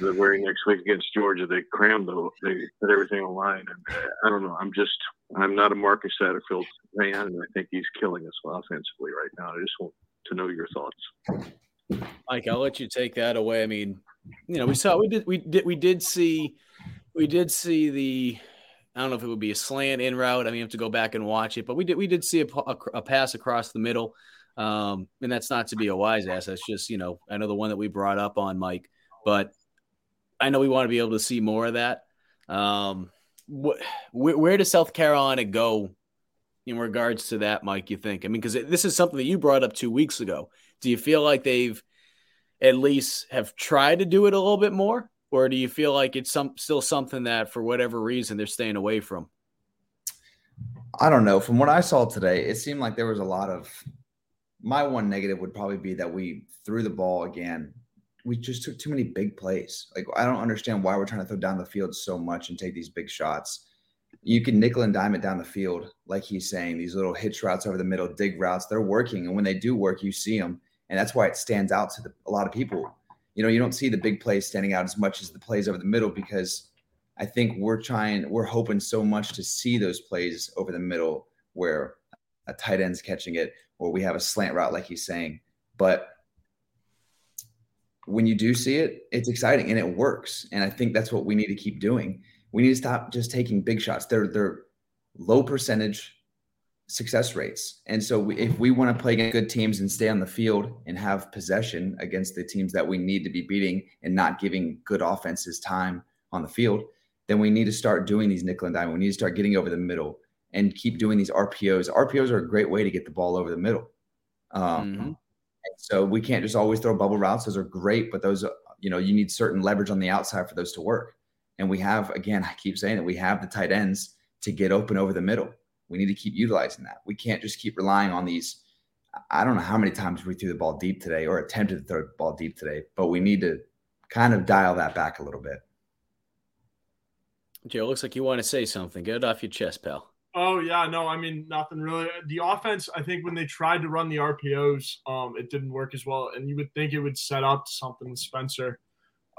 the very next week against Georgia, they crammed the, they put everything on line. And I don't know. I'm just, I'm not a Marcus Satterfield fan, and I think he's killing us offensively right now. I just want to know your thoughts. Mike, I'll let you take that away. I mean, you know, we saw we did we did we did see we did see the I don't know if it would be a slant in route. I mean, you have to go back and watch it, but we did we did see a, a, a pass across the middle, um, and that's not to be a wise ass. That's just you know I know the one that we brought up on Mike, but I know we want to be able to see more of that. Um, wh- where, where does South Carolina go in regards to that, Mike? You think? I mean, because this is something that you brought up two weeks ago. Do you feel like they've at least have tried to do it a little bit more? or do you feel like it's some still something that for whatever reason they're staying away from? I don't know. From what I saw today, it seemed like there was a lot of my one negative would probably be that we threw the ball again. We just took too many big plays. Like I don't understand why we're trying to throw down the field so much and take these big shots. You can nickel and dime it down the field, like he's saying. These little hitch routes over the middle, dig routes, they're working, and when they do work, you see them, and that's why it stands out to the, a lot of people you know, you don't see the big plays standing out as much as the plays over the middle because I think we're trying, we're hoping so much to see those plays over the middle where a tight end's catching it or we have a slant route, like he's saying. But when you do see it, it's exciting and it works. And I think that's what we need to keep doing. We need to stop just taking big shots. They're they're low percentage success rates. And so we, if we want to play against good teams and stay on the field and have possession against the teams that we need to be beating and not giving good offenses time on the field, then we need to start doing these nickel and dime. We need to start getting over the middle and keep doing these RPOs. RPOs are a great way to get the ball over the middle. Um, mm-hmm. So we can't just always throw bubble routes. Those are great, but those, you know, you need certain leverage on the outside for those to work. And we have, again, I keep saying that we have the tight ends to get open over the middle. We need to keep utilizing that. We can't just keep relying on these. I don't know how many times we threw the ball deep today or attempted to throw the ball deep today, but we need to kind of dial that back a little bit. Joe, looks like you want to say something. Get it off your chest, pal. Oh yeah, no, I mean nothing really. The offense, I think when they tried to run the RPOs, um, it didn't work as well, and you would think it would set up something with Spencer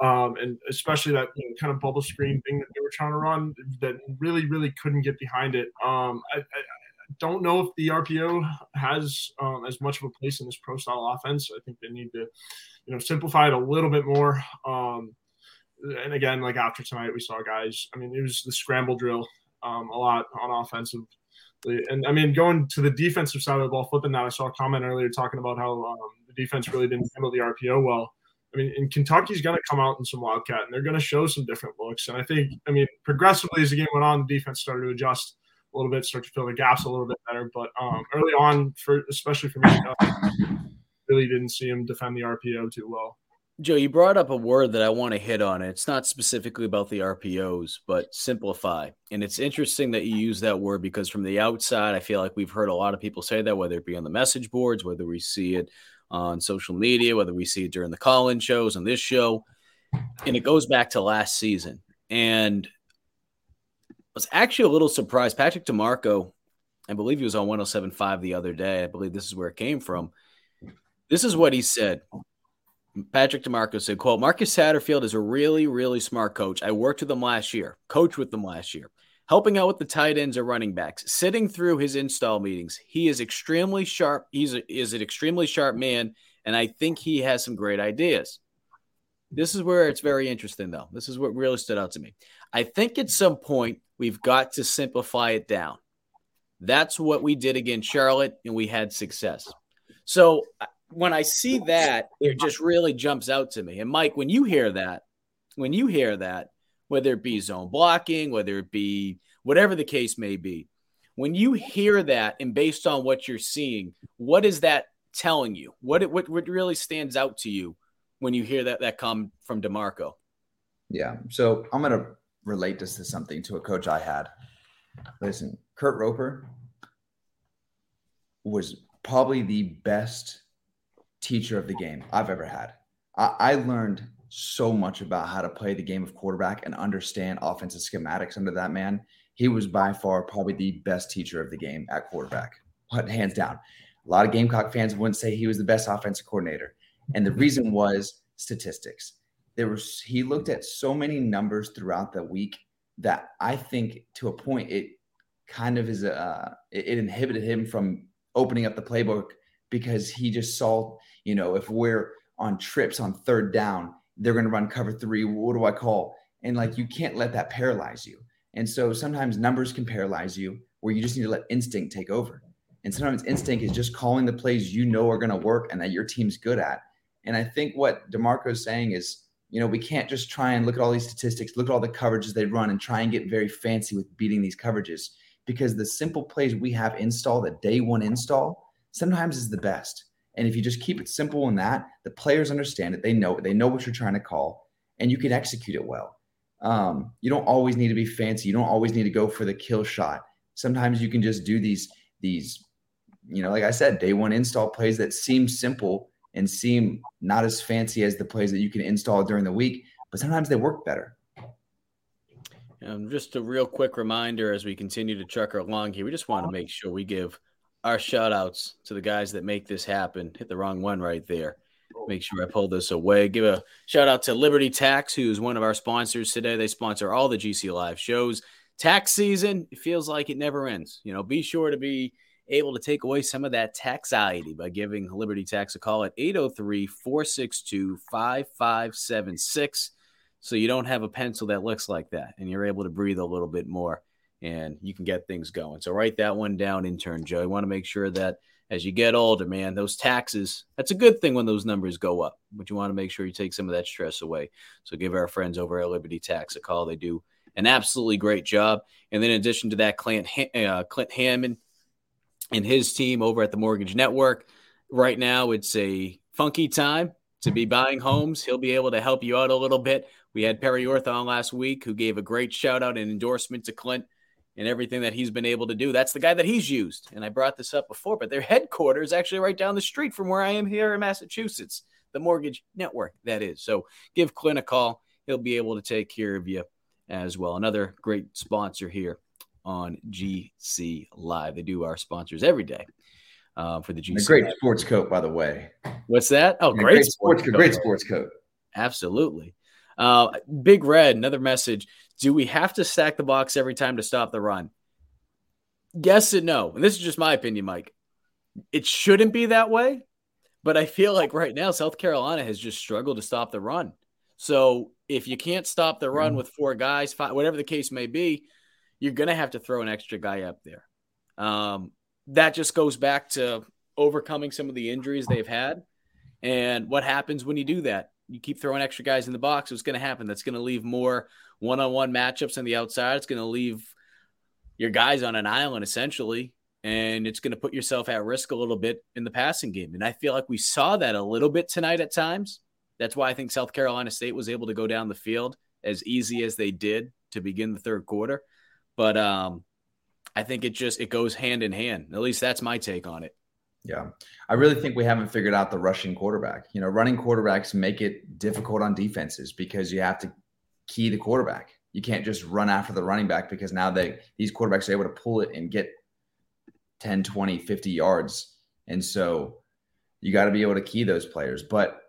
um, and especially that you know, kind of bubble screen thing that they were trying to run that really, really couldn't get behind it. Um, I, I, don't know if the RPO has um, as much of a place in this pro style offense. I think they need to, you know, simplify it a little bit more. Um, and again, like after tonight, we saw guys. I mean, it was the scramble drill um, a lot on offensive. And I mean, going to the defensive side of the ball, flipping that, I saw a comment earlier talking about how um, the defense really didn't handle the RPO well. I mean, and Kentucky's going to come out in some wildcat, and they're going to show some different looks. And I think, I mean, progressively as the game went on, the defense started to adjust a little bit, start to fill the gaps a little bit better. But um, early on, for especially for me, really didn't see him defend the RPO too well. Joe, you brought up a word that I want to hit on. It's not specifically about the RPOs, but simplify. And it's interesting that you use that word because from the outside, I feel like we've heard a lot of people say that, whether it be on the message boards, whether we see it on social media, whether we see it during the call in shows on this show. And it goes back to last season. And I was actually a little surprised. Patrick DeMarco, I believe he was on 1075 the other day. I believe this is where it came from. This is what he said. Patrick DeMarco said, quote, Marcus Satterfield is a really, really smart coach. I worked with him last year, coached with them last year helping out with the tight ends or running backs, sitting through his install meetings. He is extremely sharp. He's a, is an extremely sharp man, and I think he has some great ideas. This is where it's very interesting, though. This is what really stood out to me. I think at some point we've got to simplify it down. That's what we did against Charlotte, and we had success. So when I see that, it just really jumps out to me. And Mike, when you hear that, when you hear that, whether it be zone blocking, whether it be whatever the case may be. When you hear that and based on what you're seeing, what is that telling you? What what what really stands out to you when you hear that that come from DeMarco? Yeah. So I'm gonna relate this to something to a coach I had. Listen, Kurt Roper was probably the best teacher of the game I've ever had. I, I learned so much about how to play the game of quarterback and understand offensive schematics under that man. He was by far probably the best teacher of the game at quarterback, hands down. A lot of Gamecock fans wouldn't say he was the best offensive coordinator. And the reason was statistics. There was he looked at so many numbers throughout the week that I think to a point it kind of is a uh, it, it inhibited him from opening up the playbook because he just saw, you know, if we're on trips on third down they're going to run cover three. What do I call? And like you can't let that paralyze you. And so sometimes numbers can paralyze you where you just need to let instinct take over. And sometimes instinct is just calling the plays you know are going to work and that your team's good at. And I think what DeMarco is saying is, you know, we can't just try and look at all these statistics, look at all the coverages they run and try and get very fancy with beating these coverages because the simple plays we have installed, the day one install, sometimes is the best. And if you just keep it simple in that, the players understand it. They know it. They know what you're trying to call, and you can execute it well. Um, you don't always need to be fancy. You don't always need to go for the kill shot. Sometimes you can just do these these, you know, like I said, day one install plays that seem simple and seem not as fancy as the plays that you can install during the week, but sometimes they work better. Um, just a real quick reminder as we continue to truck along here, we just want to make sure we give our shout outs to the guys that make this happen. Hit the wrong one right there. Make sure I pull this away. Give a shout out to Liberty Tax, who's one of our sponsors today. They sponsor all the GC Live shows. Tax season, it feels like it never ends. You know, be sure to be able to take away some of that taxiety by giving Liberty Tax a call at 803 462 5576 so you don't have a pencil that looks like that and you're able to breathe a little bit more and you can get things going. So write that one down, intern Joe. You want to make sure that as you get older, man, those taxes, that's a good thing when those numbers go up, but you want to make sure you take some of that stress away. So give our friends over at Liberty Tax a call. They do an absolutely great job. And then in addition to that, Clint, uh, Clint Hammond and his team over at the Mortgage Network, right now it's a funky time to be buying homes. He'll be able to help you out a little bit. We had Perry Orth on last week who gave a great shout out and endorsement to Clint and everything that he's been able to do. That's the guy that he's used. And I brought this up before, but their headquarters actually right down the street from where I am here in Massachusetts, the mortgage network, that is. So give Clint a call. He'll be able to take care of you as well. Another great sponsor here on GC Live. They do our sponsors every day. Uh, for the GC. A great Live. sports coat, by the way. What's that? Oh, great, great sports, coat. Great sports coat. Absolutely. Uh, Big Red, another message. Do we have to stack the box every time to stop the run? Yes and no. And this is just my opinion, Mike. It shouldn't be that way, but I feel like right now South Carolina has just struggled to stop the run. So if you can't stop the run mm. with four guys, five, whatever the case may be, you're going to have to throw an extra guy up there. Um, that just goes back to overcoming some of the injuries they've had. And what happens when you do that? You keep throwing extra guys in the box. What's going to happen? That's going to leave more one on one matchups on the outside. It's going to leave your guys on an island essentially, and it's going to put yourself at risk a little bit in the passing game. And I feel like we saw that a little bit tonight at times. That's why I think South Carolina State was able to go down the field as easy as they did to begin the third quarter. But um, I think it just it goes hand in hand. At least that's my take on it. Yeah. I really think we haven't figured out the rushing quarterback. You know, running quarterbacks make it difficult on defenses because you have to key the quarterback. You can't just run after the running back because now they these quarterbacks are able to pull it and get 10, 20, 50 yards. And so you got to be able to key those players. But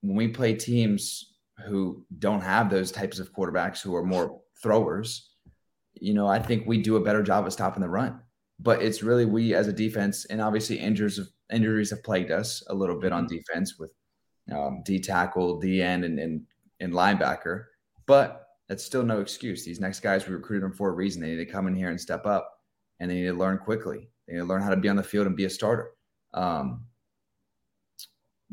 when we play teams who don't have those types of quarterbacks who are more throwers, you know, I think we do a better job of stopping the run. But it's really we as a defense, and obviously injuries have, injuries have plagued us a little bit on defense with um, D tackle, D end, and, and and linebacker. But that's still no excuse. These next guys we recruited them for a reason. They need to come in here and step up, and they need to learn quickly. They need to learn how to be on the field and be a starter. Um,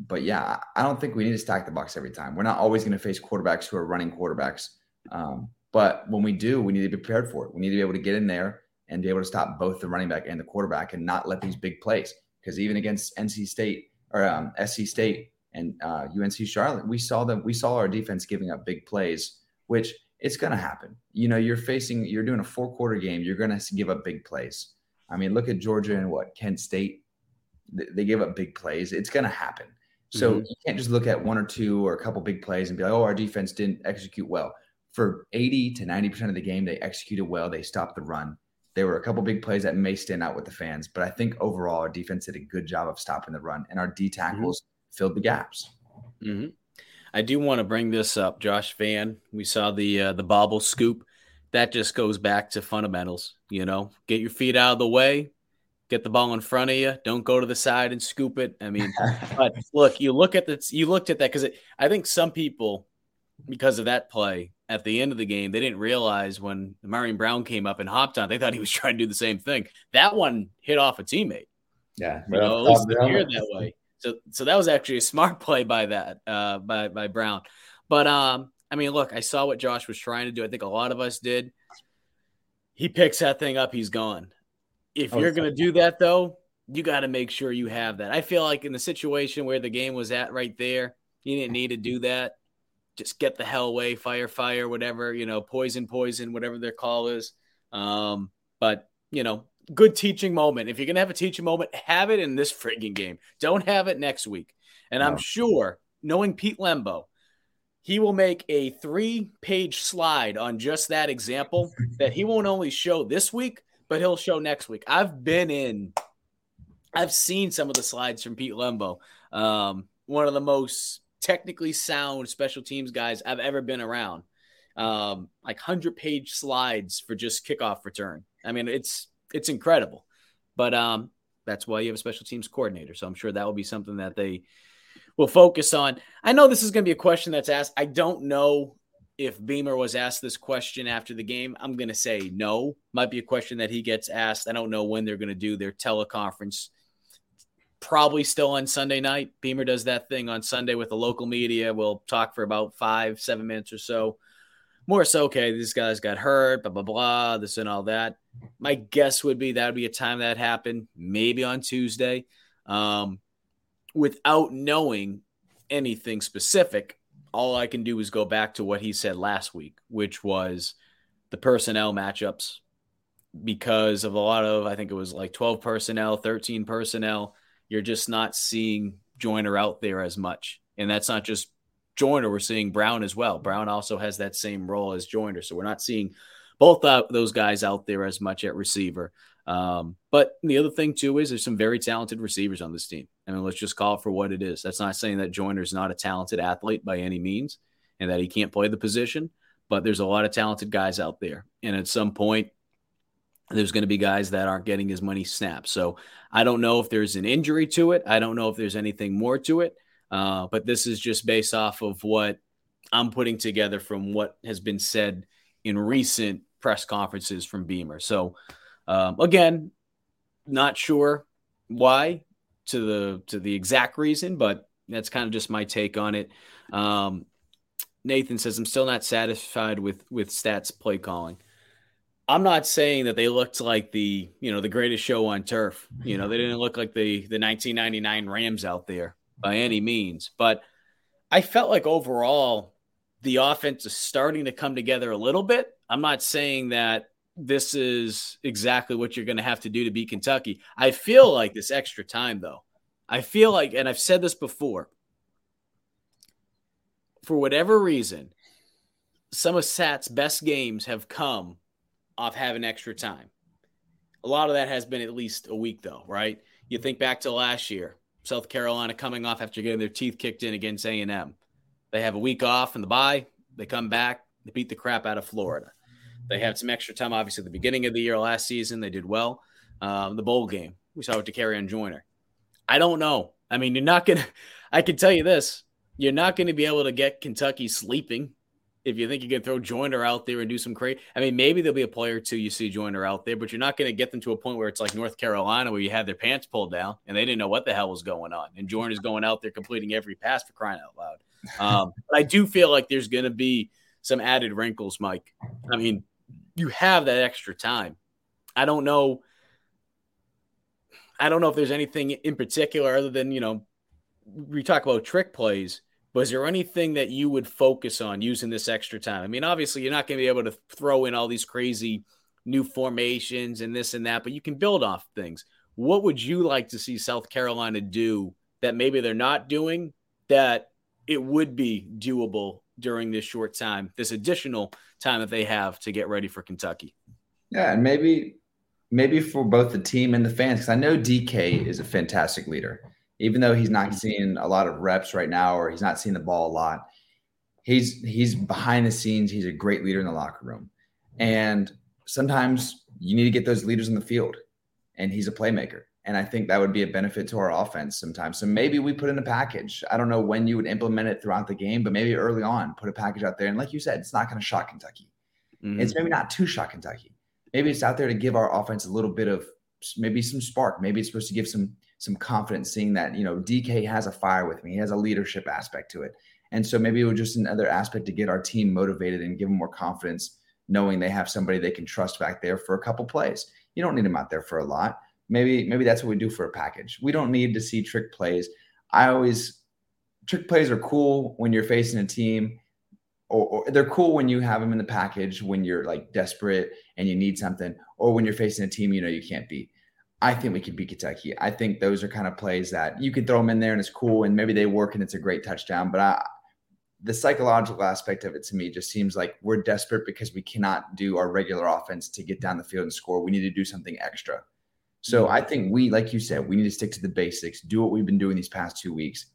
but yeah, I don't think we need to stack the box every time. We're not always going to face quarterbacks who are running quarterbacks. Um, but when we do, we need to be prepared for it. We need to be able to get in there and be able to stop both the running back and the quarterback and not let these big plays. Because even against NC State or um, SC State and uh, UNC Charlotte, we saw them. We saw our defense giving up big plays, which it's going to happen. You know, you're facing, you're doing a four quarter game. You're going to give up big plays. I mean, look at Georgia and what Kent State. They give up big plays. It's going to happen. So mm-hmm. you can't just look at one or two or a couple big plays and be like, oh, our defense didn't execute well for 80 to 90% of the game, they executed well. They stopped the run. There were a couple big plays that may stand out with the fans, but I think overall our defense did a good job of stopping the run, and our D tackles mm-hmm. filled the gaps. Mm-hmm. I do want to bring this up, Josh Vann. We saw the uh, the bobble scoop. That just goes back to fundamentals. You know, get your feet out of the way, get the ball in front of you. Don't go to the side and scoop it. I mean, but look, you look at the you looked at that because I think some people because of that play at the end of the game, they didn't realize when Marion Brown came up and hopped on, they thought he was trying to do the same thing. That one hit off a teammate. Yeah, you know, at least that way. So, so that was actually a smart play by that uh, by by Brown. But um, I mean, look, I saw what Josh was trying to do. I think a lot of us did. He picks that thing up, he's gone. If oh, you're going to do that, though, you got to make sure you have that. I feel like in the situation where the game was at right there, you didn't need to do that. Just get the hell away, fire, fire, whatever, you know, poison, poison, whatever their call is. Um, but, you know, good teaching moment. If you're going to have a teaching moment, have it in this frigging game. Don't have it next week. And no. I'm sure, knowing Pete Lembo, he will make a three page slide on just that example that he won't only show this week, but he'll show next week. I've been in, I've seen some of the slides from Pete Lembo, um, one of the most technically sound special teams guys I've ever been around. Um, like 100 page slides for just kickoff return. I mean, it's it's incredible. But um, that's why you have a special teams coordinator. So I'm sure that will be something that they will focus on. I know this is going to be a question that's asked. I don't know if Beamer was asked this question after the game. I'm going to say no. Might be a question that he gets asked. I don't know when they're going to do their teleconference. Probably still on Sunday night. Beamer does that thing on Sunday with the local media. We'll talk for about five, seven minutes or so. More so, okay, these guys got hurt, blah, blah, blah, this and all that. My guess would be that would be a time that happened, maybe on Tuesday. Um, without knowing anything specific, all I can do is go back to what he said last week, which was the personnel matchups because of a lot of, I think it was like 12 personnel, 13 personnel. You're just not seeing Joyner out there as much. And that's not just Joyner, we're seeing Brown as well. Brown also has that same role as Joyner. So we're not seeing both uh, those guys out there as much at receiver. Um, but the other thing too is there's some very talented receivers on this team. I mean, let's just call it for what it is. That's not saying that Joyner's not a talented athlete by any means and that he can't play the position, but there's a lot of talented guys out there. And at some point, there's going to be guys that aren't getting as many snaps. So I don't know if there's an injury to it. I don't know if there's anything more to it. Uh, but this is just based off of what I'm putting together from what has been said in recent press conferences from Beamer. So um, again, not sure why to the to the exact reason, but that's kind of just my take on it. Um, Nathan says I'm still not satisfied with with stats play calling. I'm not saying that they looked like the you know the greatest show on turf. You know they didn't look like the the 1999 Rams out there by any means, but I felt like overall the offense is starting to come together a little bit. I'm not saying that this is exactly what you're going to have to do to beat Kentucky. I feel like this extra time, though. I feel like, and I've said this before, for whatever reason, some of Sat's best games have come off having extra time. A lot of that has been at least a week, though, right? You think back to last year, South Carolina coming off after getting their teeth kicked in against A&M. They have a week off in the bye. They come back. They beat the crap out of Florida. They had some extra time, obviously, the beginning of the year last season. They did well. Um, the bowl game, we saw with on Joyner. I don't know. I mean, you're not going to, I can tell you this you're not going to be able to get Kentucky sleeping if you think you can throw Joyner out there and do some crazy. I mean, maybe there'll be a player or two you see Joyner out there, but you're not going to get them to a point where it's like North Carolina where you had their pants pulled down and they didn't know what the hell was going on. And Joyner's going out there completing every pass for crying out loud. Um, but I do feel like there's going to be some added wrinkles, Mike. I mean, you have that extra time. I don't know. I don't know if there's anything in particular other than, you know, we talk about trick plays, is there anything that you would focus on using this extra time? I mean, obviously, you're not going to be able to throw in all these crazy new formations and this and that, but you can build off things. What would you like to see South Carolina do that maybe they're not doing that it would be doable during this short time, this additional time that they have to get ready for Kentucky. Yeah, and maybe maybe for both the team and the fans, because I know DK is a fantastic leader. Even though he's not seeing a lot of reps right now, or he's not seeing the ball a lot, he's he's behind the scenes. He's a great leader in the locker room, and sometimes you need to get those leaders in the field. And he's a playmaker. And I think that would be a benefit to our offense sometimes. So maybe we put in a package. I don't know when you would implement it throughout the game, but maybe early on, put a package out there. And like you said, it's not going to shock Kentucky. Mm-hmm. It's maybe not too shock Kentucky. Maybe it's out there to give our offense a little bit of maybe some spark. Maybe it's supposed to give some some confidence, seeing that you know DK has a fire with me. He has a leadership aspect to it, and so maybe it was just another aspect to get our team motivated and give them more confidence, knowing they have somebody they can trust back there for a couple plays. You don't need them out there for a lot maybe maybe that's what we do for a package. We don't need to see trick plays. I always trick plays are cool when you're facing a team or, or, they're cool when you have them in the package when you're like desperate and you need something or when you're facing a team you know you can't beat. I think we can beat Kentucky. I think those are kind of plays that you can throw them in there and it's cool and maybe they work and it's a great touchdown, but I the psychological aspect of it to me just seems like we're desperate because we cannot do our regular offense to get down the field and score. We need to do something extra. So mm-hmm. I think we, like you said, we need to stick to the basics, do what we've been doing these past two weeks,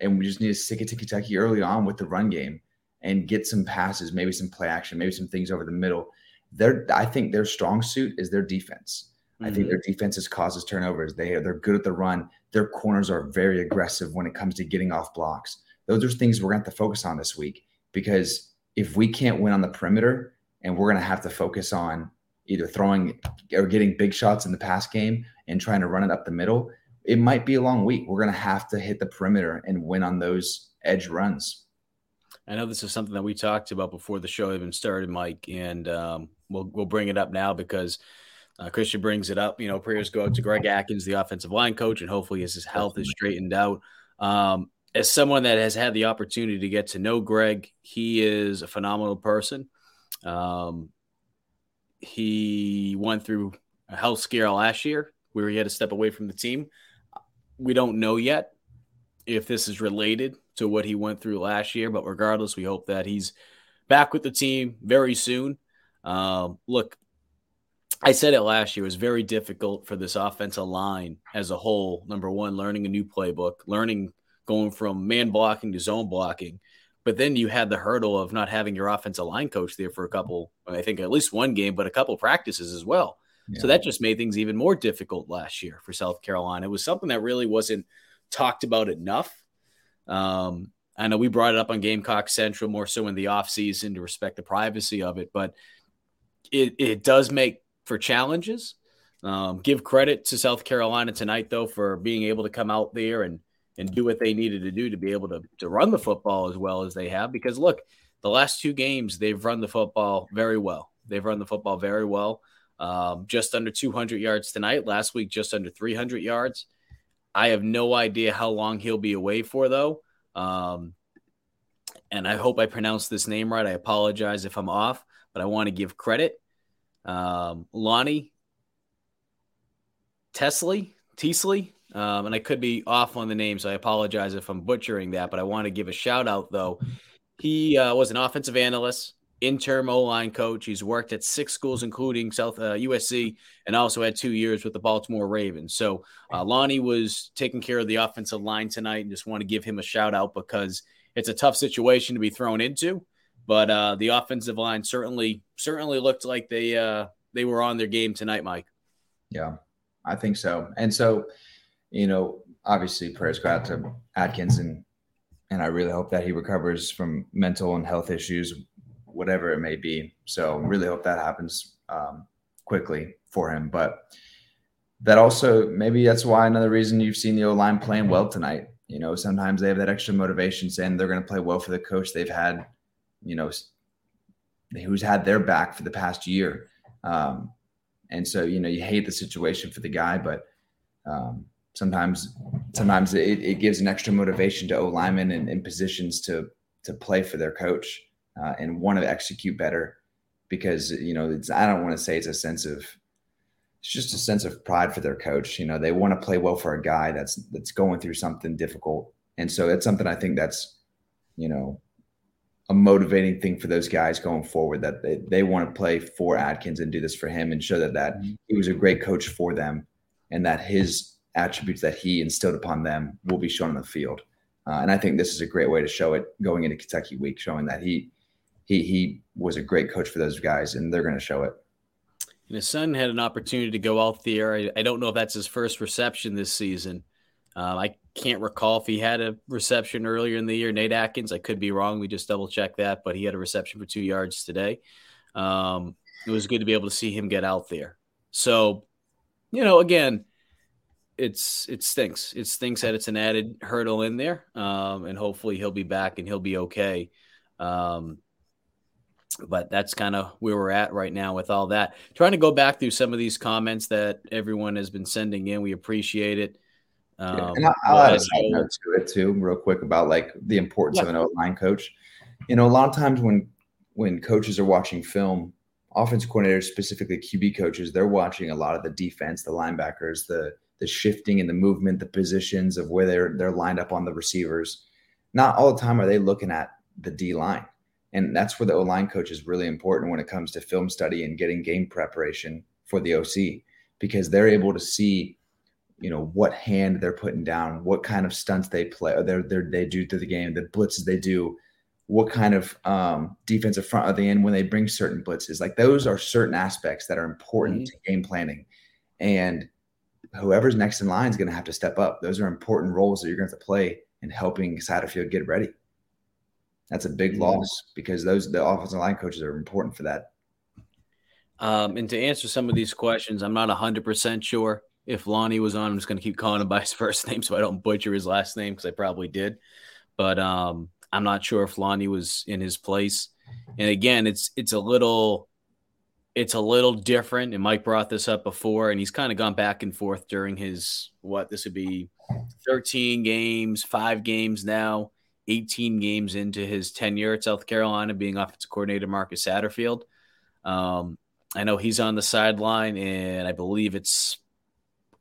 and we just need to stick it to Kentucky early on with the run game and get some passes, maybe some play action, maybe some things over the middle. Their, I think their strong suit is their defense. I think mm-hmm. their defenses causes turnovers. They they're good at the run. Their corners are very aggressive when it comes to getting off blocks. Those are things we're going to have to focus on this week because if we can't win on the perimeter, and we're going to have to focus on either throwing or getting big shots in the pass game and trying to run it up the middle, it might be a long week. We're going to have to hit the perimeter and win on those edge runs. I know this is something that we talked about before the show even started, Mike, and um, we'll we'll bring it up now because uh, Christian brings it up. You know, prayers go out to Greg Adkins, the offensive line coach, and hopefully his health is straightened out. Um, as someone that has had the opportunity to get to know Greg, he is a phenomenal person. Um, he went through a health scare last year where he had to step away from the team. We don't know yet if this is related to what he went through last year, but regardless, we hope that he's back with the team very soon. Um, look, I said it last year. It was very difficult for this offensive line as a whole. Number one, learning a new playbook, learning going from man blocking to zone blocking. But then you had the hurdle of not having your offensive line coach there for a couple, I think at least one game, but a couple practices as well. Yeah. So that just made things even more difficult last year for South Carolina. It was something that really wasn't talked about enough. Um, I know we brought it up on Gamecock Central more so in the offseason to respect the privacy of it, but it, it does make for challenges. Um, give credit to South Carolina tonight, though, for being able to come out there and and do what they needed to do to be able to, to run the football as well as they have. Because look, the last two games, they've run the football very well. They've run the football very well. Um, just under 200 yards tonight. Last week, just under 300 yards. I have no idea how long he'll be away for, though. Um, and I hope I pronounced this name right. I apologize if I'm off, but I want to give credit. Um, Lonnie Tesley, Teasley, um, and I could be off on the name, so I apologize if I'm butchering that. But I want to give a shout out though. He uh, was an offensive analyst, interim O line coach. He's worked at six schools, including South uh, USC, and also had two years with the Baltimore Ravens. So uh, Lonnie was taking care of the offensive line tonight, and just want to give him a shout out because it's a tough situation to be thrown into. But uh, the offensive line certainly certainly looked like they uh, they were on their game tonight, Mike. Yeah, I think so. And so you know, obviously prayers go out to Adkins and and I really hope that he recovers from mental and health issues, whatever it may be. So really hope that happens um, quickly for him. But that also maybe that's why another reason you've seen the O line playing well tonight. You know, sometimes they have that extra motivation saying they're going to play well for the coach they've had, you know, who's had their back for the past year. Um, and so, you know, you hate the situation for the guy, but um, sometimes sometimes it, it gives an extra motivation to O linemen and, and positions to to play for their coach uh, and want to execute better because you know it's I don't want to say it's a sense of it's just a sense of pride for their coach. You know, they want to play well for a guy that's that's going through something difficult, and so it's something I think that's you know a motivating thing for those guys going forward that they, they want to play for Adkins and do this for him and show that that mm-hmm. he was a great coach for them and that his attributes that he instilled upon them will be shown on the field. Uh, and I think this is a great way to show it going into Kentucky week, showing that he he he was a great coach for those guys, and they're going to show it. And his son had an opportunity to go out there. I, I don't know if that's his first reception this season. Um, I can't recall if he had a reception earlier in the year. Nate Adkins, I could be wrong. We just double checked that, but he had a reception for two yards today. Um, it was good to be able to see him get out there. So, you know, again, it's it stinks. It stinks that it's an added hurdle in there, um, and hopefully he'll be back and he'll be okay. Um, but that's kind of where we're at right now with all that. Trying to go back through some of these comments that everyone has been sending in. We appreciate it. Um, yeah. And I'll, I'll add a side note to it too, real quick about like the importance yeah. of an O line coach. You know, a lot of times when when coaches are watching film, offense coordinators, specifically QB coaches, they're watching a lot of the defense, the linebackers, the the shifting and the movement, the positions of where they're they're lined up on the receivers. Not all the time are they looking at the D line. And that's where the O line coach is really important when it comes to film study and getting game preparation for the OC because they're able to see, you know, what hand they're putting down, what kind of stunts they play, or they they do through the game, the blitzes they do, what kind of um, defensive front are they in when they bring certain blitzes. Like those are certain aspects that are important mm-hmm. to game planning. And whoever's next in line is going to have to step up. Those are important roles that you're going to have to play in helping Satterfield get ready. That's a big loss because those the offensive line coaches are important for that. Um, and to answer some of these questions, I'm not 100% sure if Lonnie was on. I'm just going to keep calling him by his first name so I don't butcher his last name because I probably did. But um, I'm not sure if Lonnie was in his place. And again, it's it's a little it's a little different. And Mike brought this up before, and he's kind of gone back and forth during his what this would be 13 games, five games now 18 games into his tenure at South Carolina, being offensive coordinator Marcus Satterfield. Um, I know he's on the sideline, and I believe it's,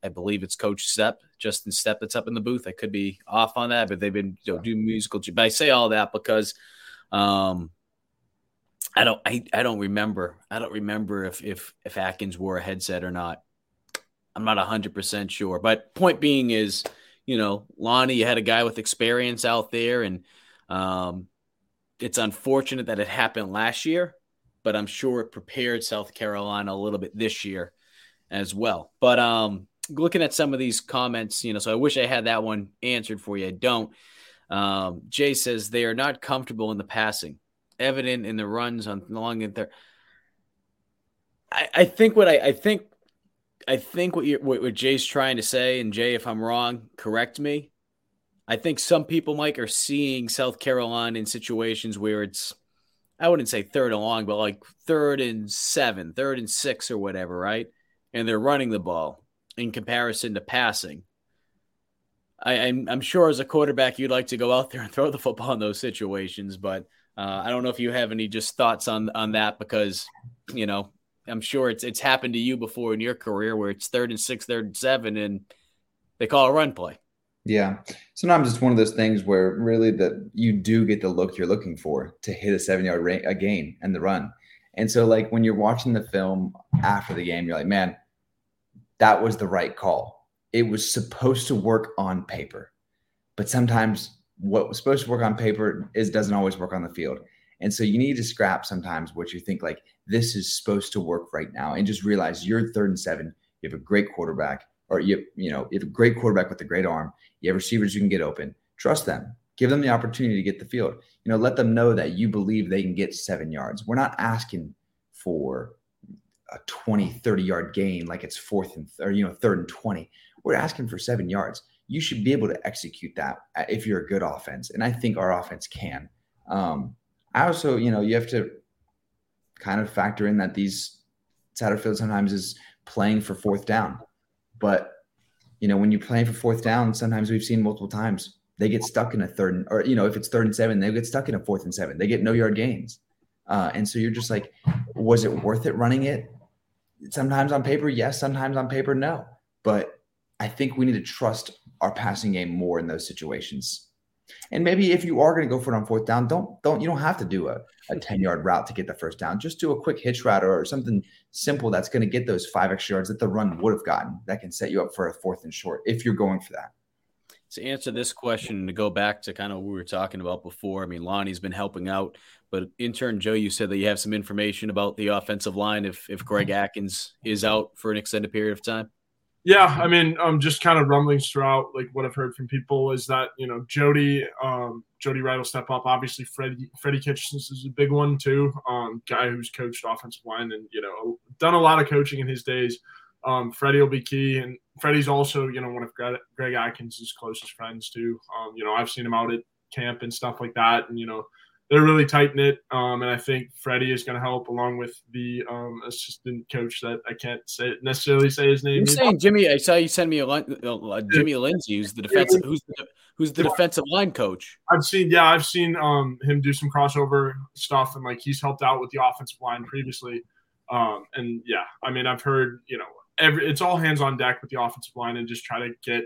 I believe it's Coach Stepp, Justin Stepp, that's up in the booth. I could be off on that, but they've been you know, doing musical. But I say all that because, um, I don't, I, I don't remember. I don't remember if if if Adkins wore a headset or not. I'm not hundred percent sure. But point being is you know, Lonnie, you had a guy with experience out there, and um, it's unfortunate that it happened last year, but I'm sure it prepared South Carolina a little bit this year as well. But um, looking at some of these comments, you know, so I wish I had that one answered for you. I don't. Um, Jay says they are not comfortable in the passing, evident in the runs on long and there. I, I think what I, I think I think what, you what, what Jay's trying to say, and Jay, if I'm wrong, correct me. I think some people, Mike, are seeing South Carolina in situations where it's, I wouldn't say third and long, but like third and seven, third and six, or whatever, right? And they're running the ball in comparison to passing. I, am I'm, I'm sure as a quarterback, you'd like to go out there and throw the football in those situations, but uh, I don't know if you have any just thoughts on on that because you know I'm sure it's it's happened to you before in your career where it's third and six, third and seven, and they call a run play. Yeah. Sometimes it's one of those things where really that you do get the look you're looking for to hit a seven yard ra- a gain and the run. And so, like when you're watching the film after the game, you're like, man, that was the right call. It was supposed to work on paper, but sometimes what was supposed to work on paper is doesn't always work on the field. And so you need to scrap sometimes what you think like this is supposed to work right now and just realize you're third and seven. You have a great quarterback, or you you know you have a great quarterback with a great arm. You have receivers you can get open. Trust them. Give them the opportunity to get the field. You know, let them know that you believe they can get seven yards. We're not asking for a 20, 30 yard gain like it's fourth and or you know third and 20. We're asking for seven yards. You should be able to execute that if you're a good offense, and I think our offense can. Um, I also, you know, you have to kind of factor in that these Satterfield sometimes is playing for fourth down. But, you know, when you're playing for fourth down, sometimes we've seen multiple times they get stuck in a third, or, you know, if it's third and seven, they get stuck in a fourth and seven. They get no yard gains. Uh, and so you're just like, was it worth it running it? Sometimes on paper, yes. Sometimes on paper, no. But I think we need to trust our passing game more in those situations. And maybe if you are going to go for it on fourth down, don't don't you don't have to do a, a hmm. 10 yard route to get the first down. Just do a quick hitch route or something simple that's going to get those five extra yards that the run would have gotten that can set you up for a fourth and short if you're going for that. To answer this question, to go back to kind of what we were talking about before, I mean, Lonnie's been helping out but intern Joe, you said that you have some information about the offensive line if if Greg Adkins is out for an extended period of time. Yeah, I mean, um, just kind of rumblings throughout, like what I've heard from people is that you know Jody, um, Jody Wright will step up. Obviously, Freddie Freddie Kitchens is a big one too. Um, guy who's coached offensive line and you know done a lot of coaching in his days. Um, Freddie will be key, and Freddie's also you know one of Greg, Greg Adkins' closest friends too. Um, you know, I've seen him out at camp and stuff like that, and you know they're really tight knit, um, and I think Freddie is going to help along with the um, assistant coach that I can't say necessarily say his name. You're saying Jimmy? I saw you send me a uh, Jimmy Lindsey, who's the defensive who's the, who's the defensive line coach. I've seen, yeah, I've seen um, him do some crossover stuff, and like he's helped out with the offensive line previously. Um, and yeah, I mean, I've heard you know every it's all hands on deck with the offensive line and just try to get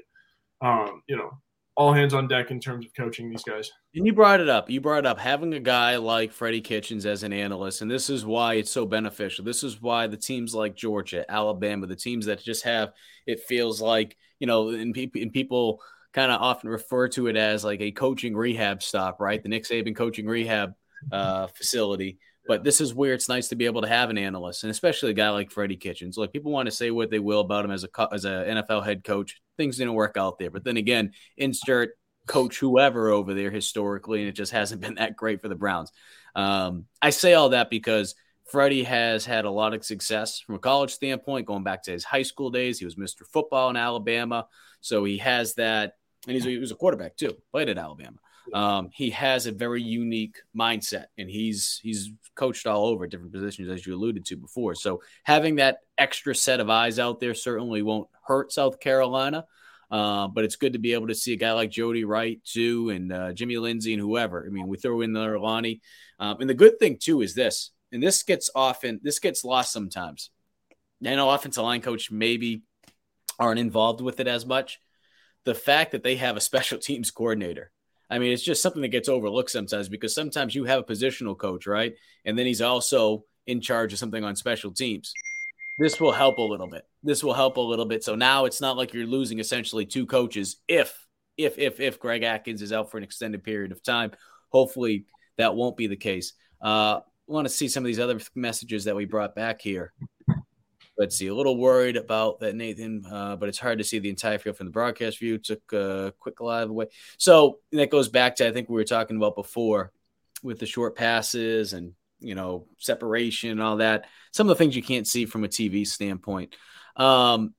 um, you know all hands on deck in terms of coaching these guys. And you brought it up. You brought up having a guy like Freddie Kitchens as an analyst, and this is why it's so beneficial. This is why the teams like Georgia, Alabama, the teams that just have it feels like you know, and, pe- and people kind of often refer to it as like a coaching rehab stop, right? The Nick Saban coaching rehab uh, facility. But this is where it's nice to be able to have an analyst, and especially a guy like Freddie Kitchens. Like people want to say what they will about him as a as a NFL head coach. Things didn't work out there, but then again, insert coach whoever over there historically, and it just hasn't been that great for the Browns. Um, I say all that because Freddie has had a lot of success from a college standpoint, going back to his high school days. He was Mr. Football in Alabama, so he has that, and he's, he was a quarterback too, played at Alabama. Um, he has a very unique mindset, and he's he's coached all over different positions as you alluded to before. So having that extra set of eyes out there certainly won't hurt South Carolina. Uh, but it's good to be able to see a guy like Jody Wright too, and uh, Jimmy Lindsey and whoever. I mean, we throw in the Lonnie, um, and the good thing too is this, and this gets often this gets lost sometimes. I know offensive line coach maybe aren't involved with it as much. The fact that they have a special teams coordinator I mean, it's just something that gets overlooked sometimes because sometimes you have a positional coach, right? And then he's also in charge of something on special teams. This will help a little bit. This will help a little bit. So now it's not like you're losing essentially two coaches if if if if Greg Adkins is out for an extended period of time. Hopefully that won't be the case. Uh, I want to see some of these other messages that we brought back here let's see, a little worried about that, Nathan, uh, but it's hard to see the entire field from the broadcast view. Took a quick live away. So that goes back to, I think we were talking about before with the short passes and, you know, separation and all that. Some of the things you can't see from a TV standpoint. Um,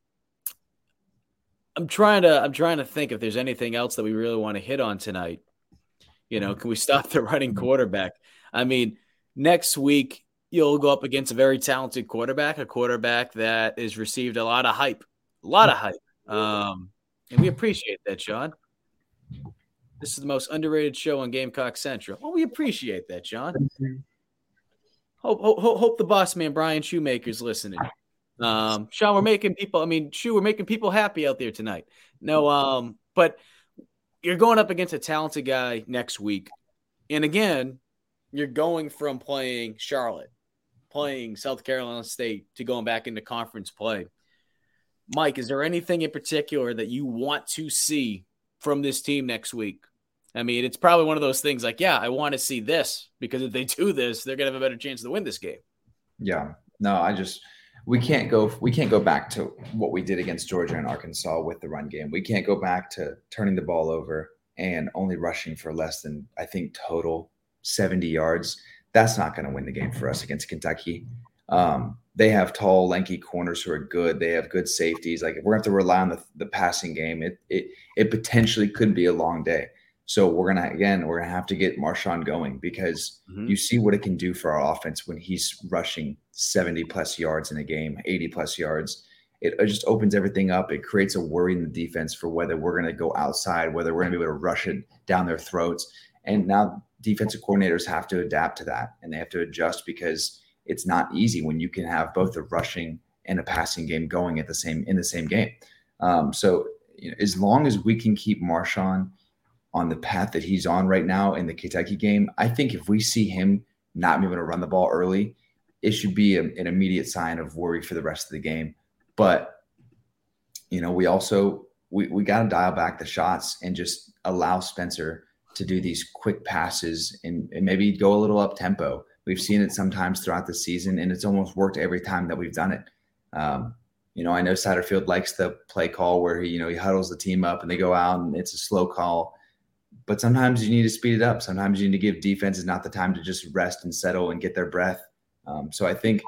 I'm trying to, I'm trying to think if there's anything else that we really want to hit on tonight. You know, can we stop the running quarterback? I mean, next week you'll go up against a very talented quarterback, a quarterback that has received a lot of hype, a lot of hype. Um, and we appreciate that, Sean. This is the most underrated show on Gamecock Central. Well, we appreciate that, Sean. Hope, hope, hope the boss man Brian Shoemaker's listening. Um, Sean, we're making people. I mean, Shoe, we're making people happy out there tonight. No, um, but you're going up against a talented guy next week, and again, you're going from playing Charlotte playing South Carolina State to going back into conference play. Mike, is there anything in particular that you want to see from this team next week? I mean, it's probably one of those things like, yeah, I want to see this because if they do this, they're going to have a better chance to win this game. Yeah. No, I just we can't go we can't go back to what we did against Georgia and Arkansas with the run game. We can't go back to turning the ball over and only rushing for less than I think total 70 yards that's not going to win the game for us against Kentucky. Um, they have tall, lanky corners who are good. They have good safeties. Like if we're going to have to rely on the, the passing game, it it it potentially could be a long day. So we're gonna again, we're gonna have to get Marshawn going because mm-hmm. you see what it can do for our offense when he's rushing 70 plus yards in a game, 80 plus yards. It, it just opens everything up. It creates a worry in the defense for whether we're gonna go outside, whether we're gonna be able to rush it down their throats. And now defensive coordinators have to adapt to that and they have to adjust because it's not easy when you can have both a rushing and a passing game going at the same in the same game. Um, so you know, as long as we can keep Marshawn on the path that he's on right now in the Kentucky game, I think if we see him not be able to run the ball early, it should be a, an immediate sign of worry for the rest of the game. But you know, we also we, we got to dial back the shots and just allow Spencer to do these quick passes and, and maybe go a little up tempo. We've seen it sometimes throughout the season, and it's almost worked every time that we've done it. Um, you know, I know Satterfield likes the play call where he, you know, he huddles the team up and they go out and it's a slow call. But sometimes you need to speed it up. Sometimes you need to give defenses not the time to just rest and settle and get their breath. Um, so I think,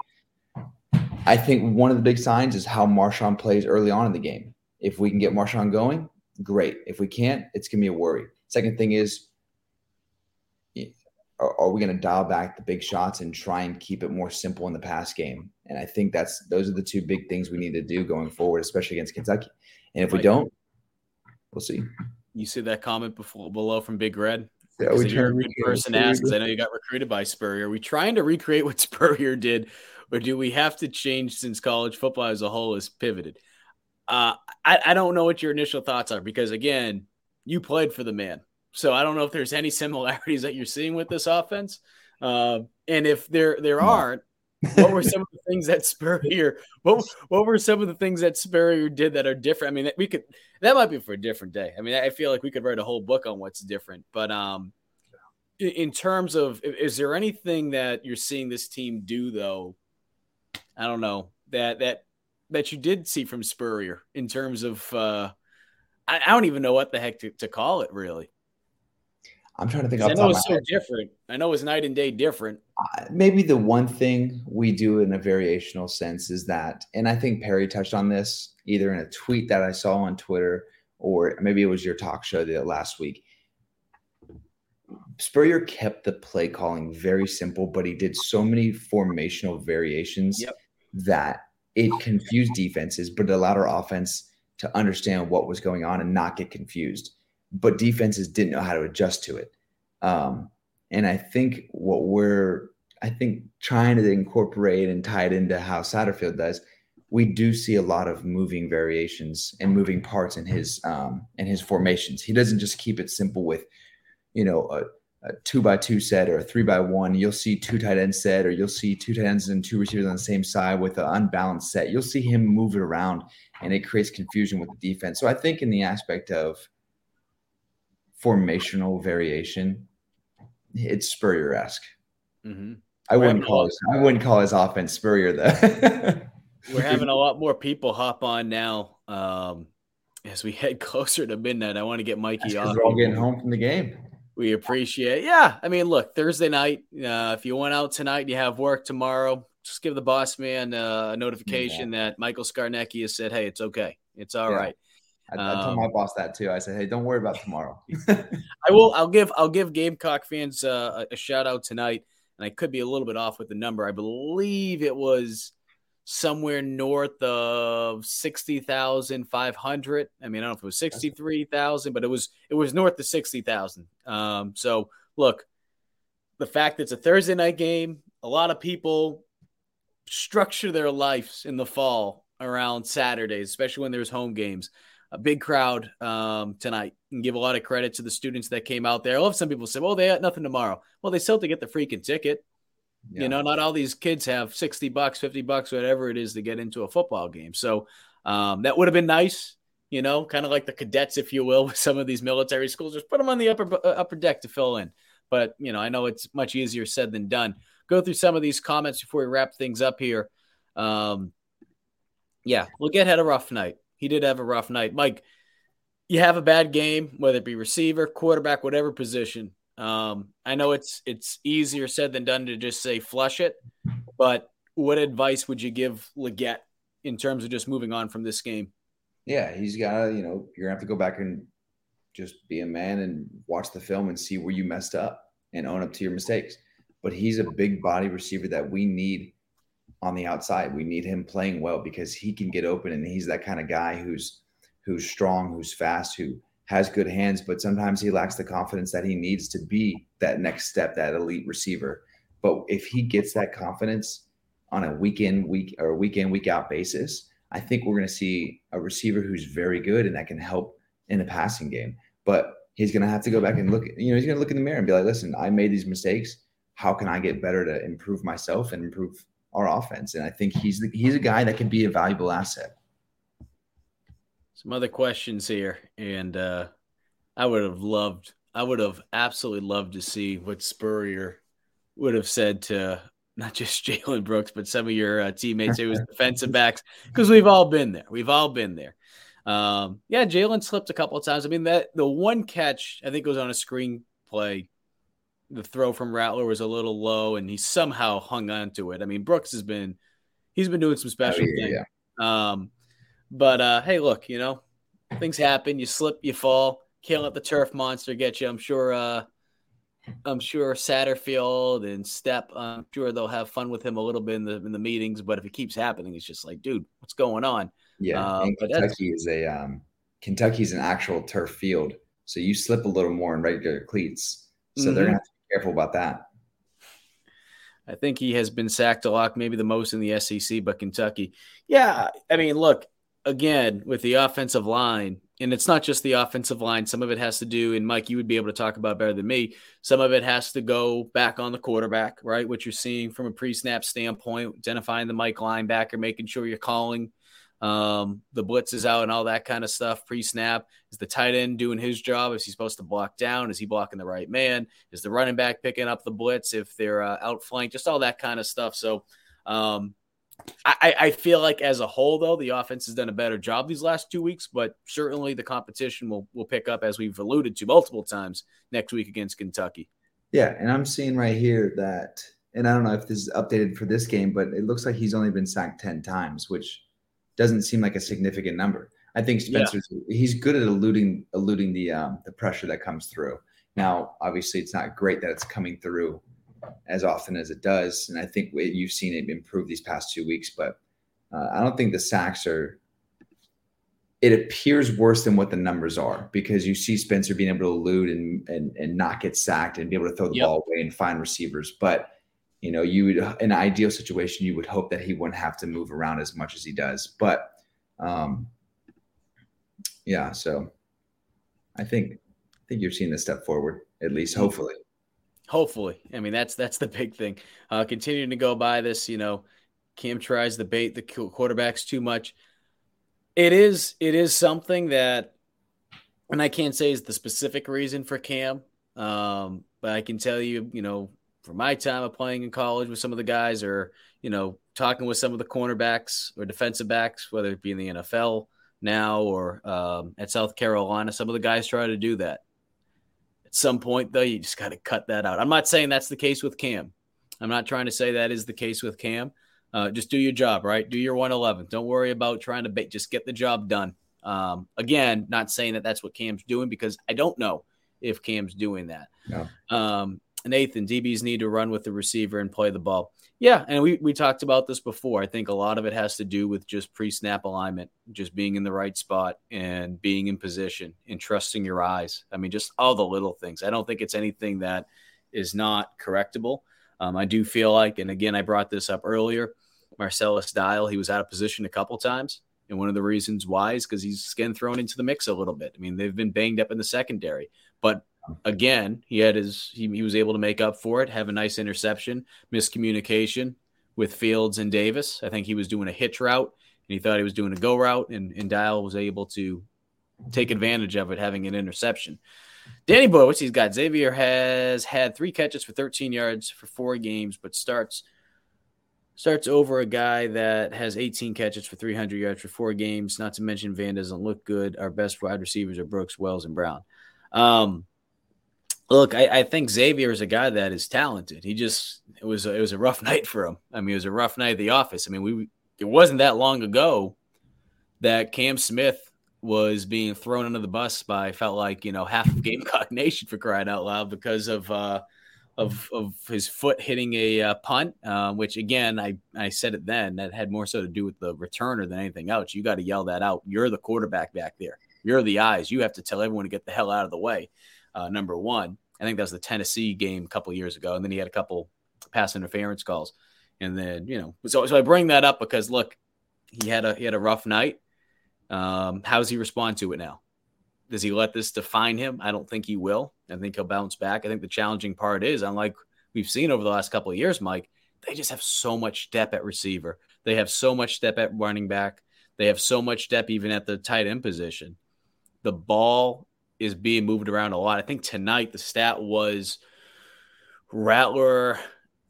I think one of the big signs is how Marshawn plays early on in the game. If we can get Marshawn going, great. If we can't, it's gonna be a worry. Second thing is, are, are we going to dial back the big shots and try and keep it more simple in the pass game? And I think that's those are the two big things we need to do going forward, especially against Kentucky. And if we don't, we'll see. You see that comment before, below from Big Red? Yeah, we good person asks. I know you got recruited by Spurrier. Are we trying to recreate what Spurrier did, or do we have to change since college football as a whole has pivoted? Uh, I, I don't know what your initial thoughts are because again, you played for the man. So I don't know if there's any similarities that you're seeing with this offense. Uh, and if there there aren't, what were some of the things that Spurrier what what were some of the things that Spurrier did that are different? I mean, we could that might be for a different day. I mean, I feel like we could write a whole book on what's different. But um, in terms of, is there anything that you're seeing this team do though? I don't know that that that you did see from Spurrier in terms of. Uh, I, I don't even know what the heck to, to call it really. I'm trying to think. I know it's so different. I know it's night and day different. Uh, maybe the one thing we do in a variational sense is that, and I think Perry touched on this either in a tweet that I saw on Twitter or maybe it was your talk show the last week. Spurrier kept the play calling very simple, but he did so many formational variations yep. that it confused defenses, but allowed our offense to understand what was going on and not get confused but defenses didn't know how to adjust to it. Um, and I think what we're, I think trying to incorporate and tie it into how Satterfield does, we do see a lot of moving variations and moving parts in his um, in his formations. He doesn't just keep it simple with, you know, a, a two by two set or a three by one. You'll see two tight end set, or you'll see two tight ends and two receivers on the same side with an unbalanced set. You'll see him move it around, and it creates confusion with the defense. So I think in the aspect of formational variation, it's Spurrier esque. Mm-hmm. I wouldn't call his, I wouldn't call his offense Spurrier though. We're having a lot more people hop on now um, as we head closer to midnight. I want to get Mikey on. We're all getting home from the game. We appreciate. Yeah, I mean, look, Thursday night. Uh, if you went out tonight, you have work tomorrow. Just give the boss man uh, a notification yeah. that Michael Scarnecchia has said, "Hey, it's okay. It's all yeah. right." I, I told um, my boss that too. I said, "Hey, don't worry about tomorrow." I will. I'll give. I'll give Gamecock fans uh, a shout out tonight, and I could be a little bit off with the number. I believe it was somewhere north of sixty thousand five hundred. I mean, I don't know if it was sixty three thousand, but it was it was north of sixty thousand. Um, so look, the fact that it's a Thursday night game, a lot of people structure their lives in the fall around Saturdays, especially when there's home games a big crowd um, tonight and give a lot of credit to the students that came out there. I love some people say, well, they got nothing tomorrow. Well, they still have to get the freaking ticket. Yeah. You know, not all these kids have 60 bucks, 50 bucks, whatever it is to get into a football game. So um, that would have been nice, you know, kind of like the cadets, if you will, with some of these military schools. Just put them on the upper uh, upper deck to fill in. But, you know, I know it's much easier said than done. Go through some of these comments before we wrap things up here. Um, yeah, we'll get had a rough night he did have a rough night. Mike, you have a bad game, whether it be receiver, quarterback, whatever position. Um, I know it's it's easier said than done to just say flush it, but what advice would you give Legette in terms of just moving on from this game? Yeah, he's got to, you know, you're gonna have to go back and just be a man and watch the film and see where you messed up and own up to your mistakes. But he's a big body receiver that we need on the outside. We need him playing well because he can get open and he's that kind of guy who's who's strong, who's fast, who has good hands, but sometimes he lacks the confidence that he needs to be that next step, that elite receiver. But if he gets that confidence on a week in, week or week in, week out basis, I think we're going to see a receiver who's very good and that can help in the passing game. But he's going to have to go back and look, you know, he's going to look in the mirror and be like, listen, I made these mistakes. How can I get better to improve myself and improve our offense. And I think he's the, he's a guy that can be a valuable asset. Some other questions here, and uh, I would have loved I would have absolutely loved to see what Spurrier would have said to not just Jalen Brooks, but some of your uh, teammates It was defensive backs, because we've all been there. We've all been there. Um, yeah, Jalen slipped a couple of times. I mean, that the one catch I think was on a screen play. The throw from Rattler was a little low, and he somehow hung on to it. I mean, Brooks has been he's been doing some special oh, yeah, things. Yeah. Um, but uh, hey, look, you know, things happen. You slip, you fall. Can't let the turf monster get you. I'm sure. Uh, I'm sure Satterfield and Step. I'm sure they'll have fun with him a little bit in the in the meetings. But if it keeps happening, it's just like, dude, what's going on? Yeah, uh, Kentucky is a um, Kentucky's an actual turf field, so you slip a little more in regular cleats. So mm-hmm. they're gonna have to be careful about that. I think he has been sacked a lot, maybe the most in the SEC, but Kentucky. Yeah, I mean, look, again, with the offensive line, and it's not just the offensive line. Some of it has to do, and Mike, you would be able to talk about better than me. Some of it has to go back on the quarterback, right? What you're seeing from a pre-snap standpoint, identifying the Mike linebacker, making sure you're calling um, the blitz is out and all that kind of stuff. Pre-snap is the tight end doing his job? Is he supposed to block down? Is he blocking the right man? Is the running back picking up the blitz if they're uh, outflanked? Just all that kind of stuff. So. Um, I, I feel like as a whole, though, the offense has done a better job these last two weeks, but certainly the competition will, will pick up as we've alluded to multiple times next week against Kentucky. Yeah, and I'm seeing right here that, and I don't know if this is updated for this game, but it looks like he's only been sacked 10 times, which doesn't seem like a significant number. I think Spencer's yeah. he's good at eluding eluding the um, the pressure that comes through. Now, obviously, it's not great that it's coming through as often as it does. And I think you've seen it improve these past two weeks, but uh, I don't think the sacks are. It appears worse than what the numbers are because you see Spencer being able to elude and and, and not get sacked and be able to throw the yep. ball away and find receivers. But you know, you would in an ideal situation, you would hope that he wouldn't have to move around as much as he does. But um, yeah, so I think I think you're seeing a step forward, at least hopefully. Hopefully, I mean that's that's the big thing. Uh, continuing to go by this, you know, Cam tries to bait the quarterbacks too much. It is it is something that, and I can't say is the specific reason for Cam, um, but I can tell you, you know, from my time of playing in college with some of the guys, or you know, talking with some of the cornerbacks or defensive backs, whether it be in the NFL now or um, at South Carolina, some of the guys try to do that. Some point, though, you just got to cut that out. I'm not saying that's the case with Cam. I'm not trying to say that is the case with Cam. Uh, just do your job, right? Do your 111. Don't worry about trying to bait. Just get the job done. Um, again, not saying that that's what Cam's doing because I don't know if Cam's doing that. No. Um, Nathan, DBs need to run with the receiver and play the ball. Yeah, and we, we talked about this before. I think a lot of it has to do with just pre snap alignment, just being in the right spot and being in position and trusting your eyes. I mean, just all the little things. I don't think it's anything that is not correctable. Um, I do feel like, and again, I brought this up earlier, Marcellus Dial, he was out of position a couple times. And one of the reasons why is because he's getting thrown into the mix a little bit. I mean, they've been banged up in the secondary, but again, he had his he, he was able to make up for it, have a nice interception, miscommunication with Fields and Davis. I think he was doing a hitch route and he thought he was doing a go route, and, and Dial was able to take advantage of it, having an interception. Danny Boy, what's he's got Xavier has had three catches for 13 yards for four games, but starts starts over a guy that has 18 catches for 300 yards for four games. Not to mention Vann doesn't look good. Our best wide receivers are Brooks, Wells, and Brown. Um, Look, I, I, think Xavier is a guy that is talented. He just it was a, it was a rough night for him. I mean, it was a rough night at the office. I mean, we it wasn't that long ago that Cam Smith was being thrown under the bus by felt like you know half of Gamecock Nation for crying out loud because of uh, of of his foot hitting a uh, punt, uh, which again I I said it then that had more so to do with the returner than anything else. You got to yell that out. You're the quarterback back there. You're the eyes. You have to tell everyone to get the hell out of the way. Uh, number one. I think that was the Tennessee game a couple years ago, and then he had a couple pass interference calls, and then you know, so so I bring that up because look, he had a he had a rough night. Um, how does he respond to it now? Does he let this define him? I don't think he will. I think he'll bounce back. I think the challenging part is, unlike we've seen over the last couple of years, Mike, they just have so much depth at receiver. They have so much depth at running back. They have so much depth even at the tight end position. The ball is being moved around a lot. I think tonight the stat was Rattler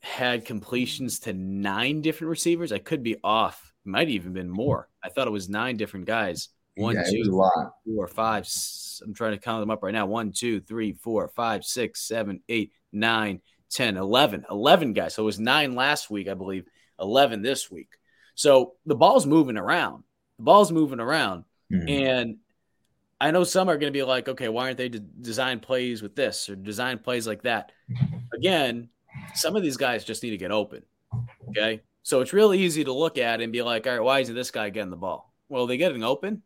had completions to nine different receivers. I could be off. It might even been more. I thought it was nine different guys. One, Yeah, two, was a lot. four, five. I'm trying to count them up right now. One, two, three, four, five, six, seven, eight, nine, 10, 11. 11 guys. So it was nine last week, I believe, 11 this week. So the ball's moving around. The ball's moving around. Mhm. And I know some are going to be like, okay, why aren't they de- design plays with this or design plays like that? Again, some of these guys just need to get open. Okay. So it's really easy to look at and be like, all right, why isn't this guy getting the ball? Well, they getting open.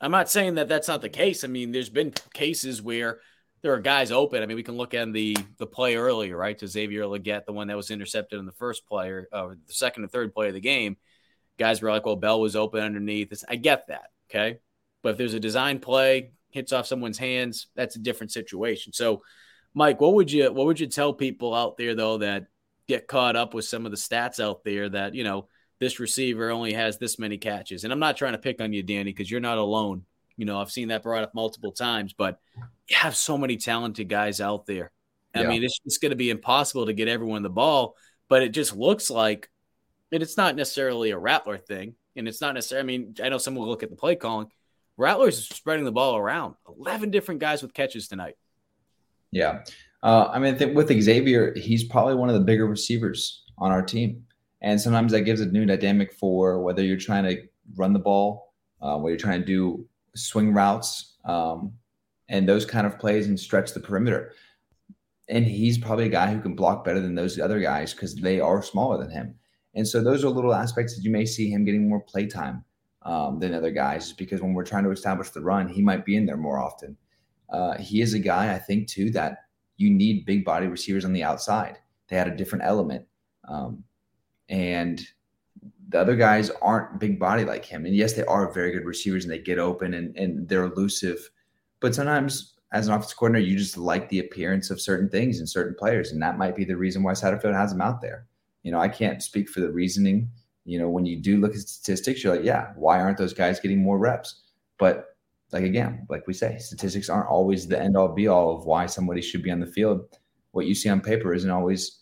I'm not saying that that's not the case. I mean, there's been cases where there are guys open. I mean, we can look at the the play earlier, right? To Xavier Legette, the one that was intercepted in the first player, uh, the second and third play of the game. Guys were like, well, Bell was open underneath. It's, I get that. Okay. But if there's a design play, hits off someone's hands, that's a different situation. So, Mike, what would you what would you tell people out there though that get caught up with some of the stats out there that you know this receiver only has this many catches? And I'm not trying to pick on you, Danny, because you're not alone. You know, I've seen that brought up multiple times, but you have so many talented guys out there. I Yeah. mean, it's just going to be impossible to get everyone the ball, but it just looks like, and it's not necessarily a Rattler thing, and it's not necessarily. I mean, I know someone will look at the play calling. Rattler's is spreading the ball around. Eleven different guys with catches tonight. Yeah. Uh, I mean, with Xavier, he's probably one of the bigger receivers on our team. And sometimes that gives a new dynamic for whether you're trying to run the ball, uh, whether you're trying to do swing routes, um, and those kind of plays and stretch the perimeter. And he's probably a guy who can block better than those other guys because they are smaller than him. And so those are little aspects that you may see him getting more play time um, than other guys because when we're trying to establish the run, he might be in there more often. Uh, he is a guy, I think, too, that you need big body receivers on the outside. They had a different element. Um, and the other guys aren't big body like him. And yes, they are very good receivers and they get open and, and they're elusive. But sometimes as an offensive coordinator, you just like the appearance of certain things and certain players. And that might be the reason why Satterfield has them out there. You know, I can't speak for the reasoning. You know, when you do look at statistics, you're like, yeah, why aren't those guys getting more reps? But like again, like we say, statistics aren't always the end all be all of why somebody should be on the field. What you see on paper isn't always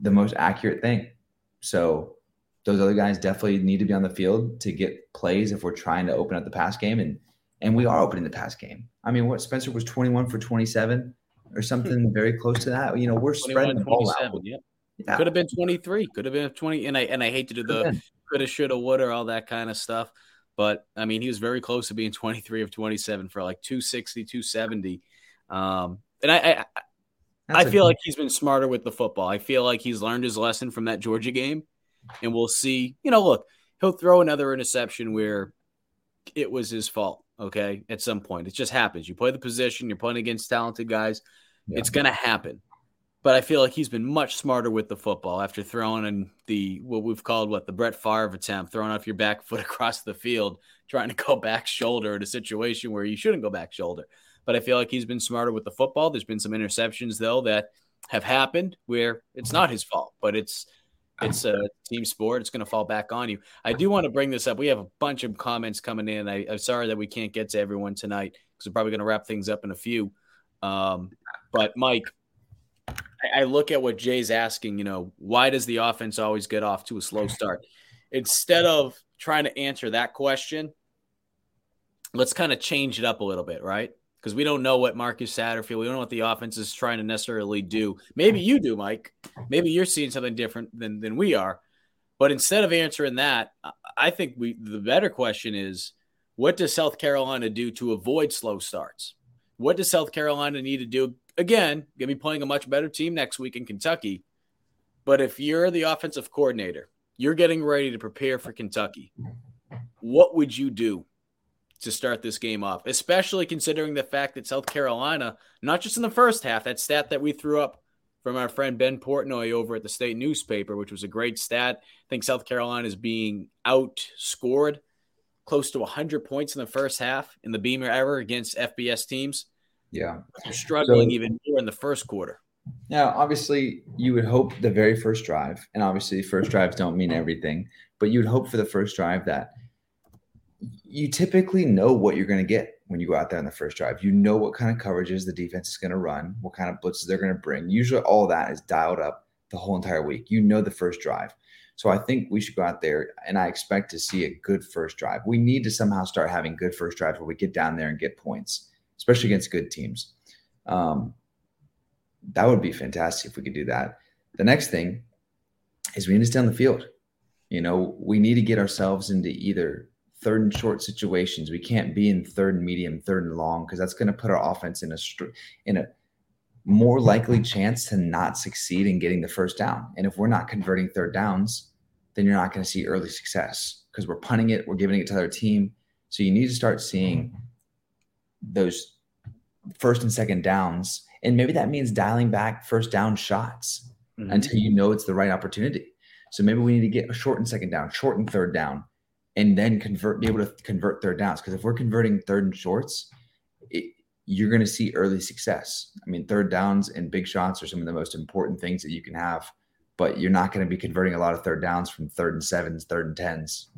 the most accurate thing. So those other guys definitely need to be on the field to get plays if we're trying to open up the pass game and and we are opening the pass game. I mean, what Spencer was 21 for 27 or something hmm. very close to that. You know, we're spreading the ball out. 27, Yep. Yeah. Could have been 23. Could have been 20. And I and I hate to do the Could've shoulda, woulda, all that kind of stuff. But I mean, he was very close to being 23 of 27 for like 260, 270. Um, and I, I, I feel like he's been smarter with the football. I feel like he's learned his lesson from that Georgia game. And we'll see. You know, look, he'll throw another interception where it was his fault. Okay. At some point, it just happens. You play the position, you're playing against talented guys. Yeah. It's going to happen. But I feel like he's been much smarter with the football after throwing in the what we've called what the Brett Favre attempt, throwing off your back foot across the field, trying to go back shoulder in a situation where you shouldn't go back shoulder. But I feel like he's been smarter with the football. There's been some interceptions though that have happened where it's not his fault, but it's it's a team sport. It's going to fall back on you. I do want to bring this up. We have a bunch of comments coming in. I, I'm sorry that we can't get to everyone tonight because we're probably going to wrap things up in a few. Um, but Mike, I, I look at what Jay's asking. You know, why does the offense always get off to a slow start? Instead of trying to answer that question, let's kind of change it up a little bit, right? Because we don't know what Marcus Satterfield, we don't know what the offense is trying to necessarily do. Maybe hmm. you do, Mike. Maybe you're seeing something different than than we are. But instead of answering that, I- I think we the better question is what does South Carolina do to avoid slow starts? What does South Carolina need to do? Again, gonna be playing a much better team next week in Kentucky. But if you're the offensive coordinator, you're getting ready to prepare for Kentucky. What would you do to start this game off, especially considering the fact that South Carolina, not just in the first half, that stat that we threw up from our friend Ben Portnoy over at the state newspaper, which was a great stat. I think South Carolina is being outscored close to 100 points in the first half in the Beamer ever against FBS teams. Yeah. They're struggling So- even more in the first quarter. Now, obviously, you would hope the very first drive, and obviously, first drives don't mean everything, but you would hope for the first drive that you typically know what you're going to get when you go out there on the first drive. You know what kind of coverages the defense is going to run, what kind of blitzes they're going to bring. Usually, all that is dialed up the whole entire week. You know the first drive. So I think we should go out there and I expect to see a good first drive. We need to somehow start having good first drives where we get down there and get points, especially against good teams. Um, that would be fantastic if we could do that. The next thing is we need to stay on the field. You know, we need to get ourselves into either third and short situations. We can't be in third and medium, third and long, because that's going to put our offense in a in a more likely chance to not succeed in getting the first down. And if we're not converting third downs, then you're not going to see early success because we're punting it, we're giving it to the other team. So you need to start seeing those first and second downs. And maybe that means dialing back first down shots mm-hmm. until you know it's the right opportunity. So maybe we need to get a short and second down, short and third down, and then convert, be able to convert third downs. Because if we're converting third and shorts, it, you're going to see early success. I mean, third downs and big shots are some of the most important things that you can have but you're not going to be converting a lot of third downs from third and sevens, third and tens.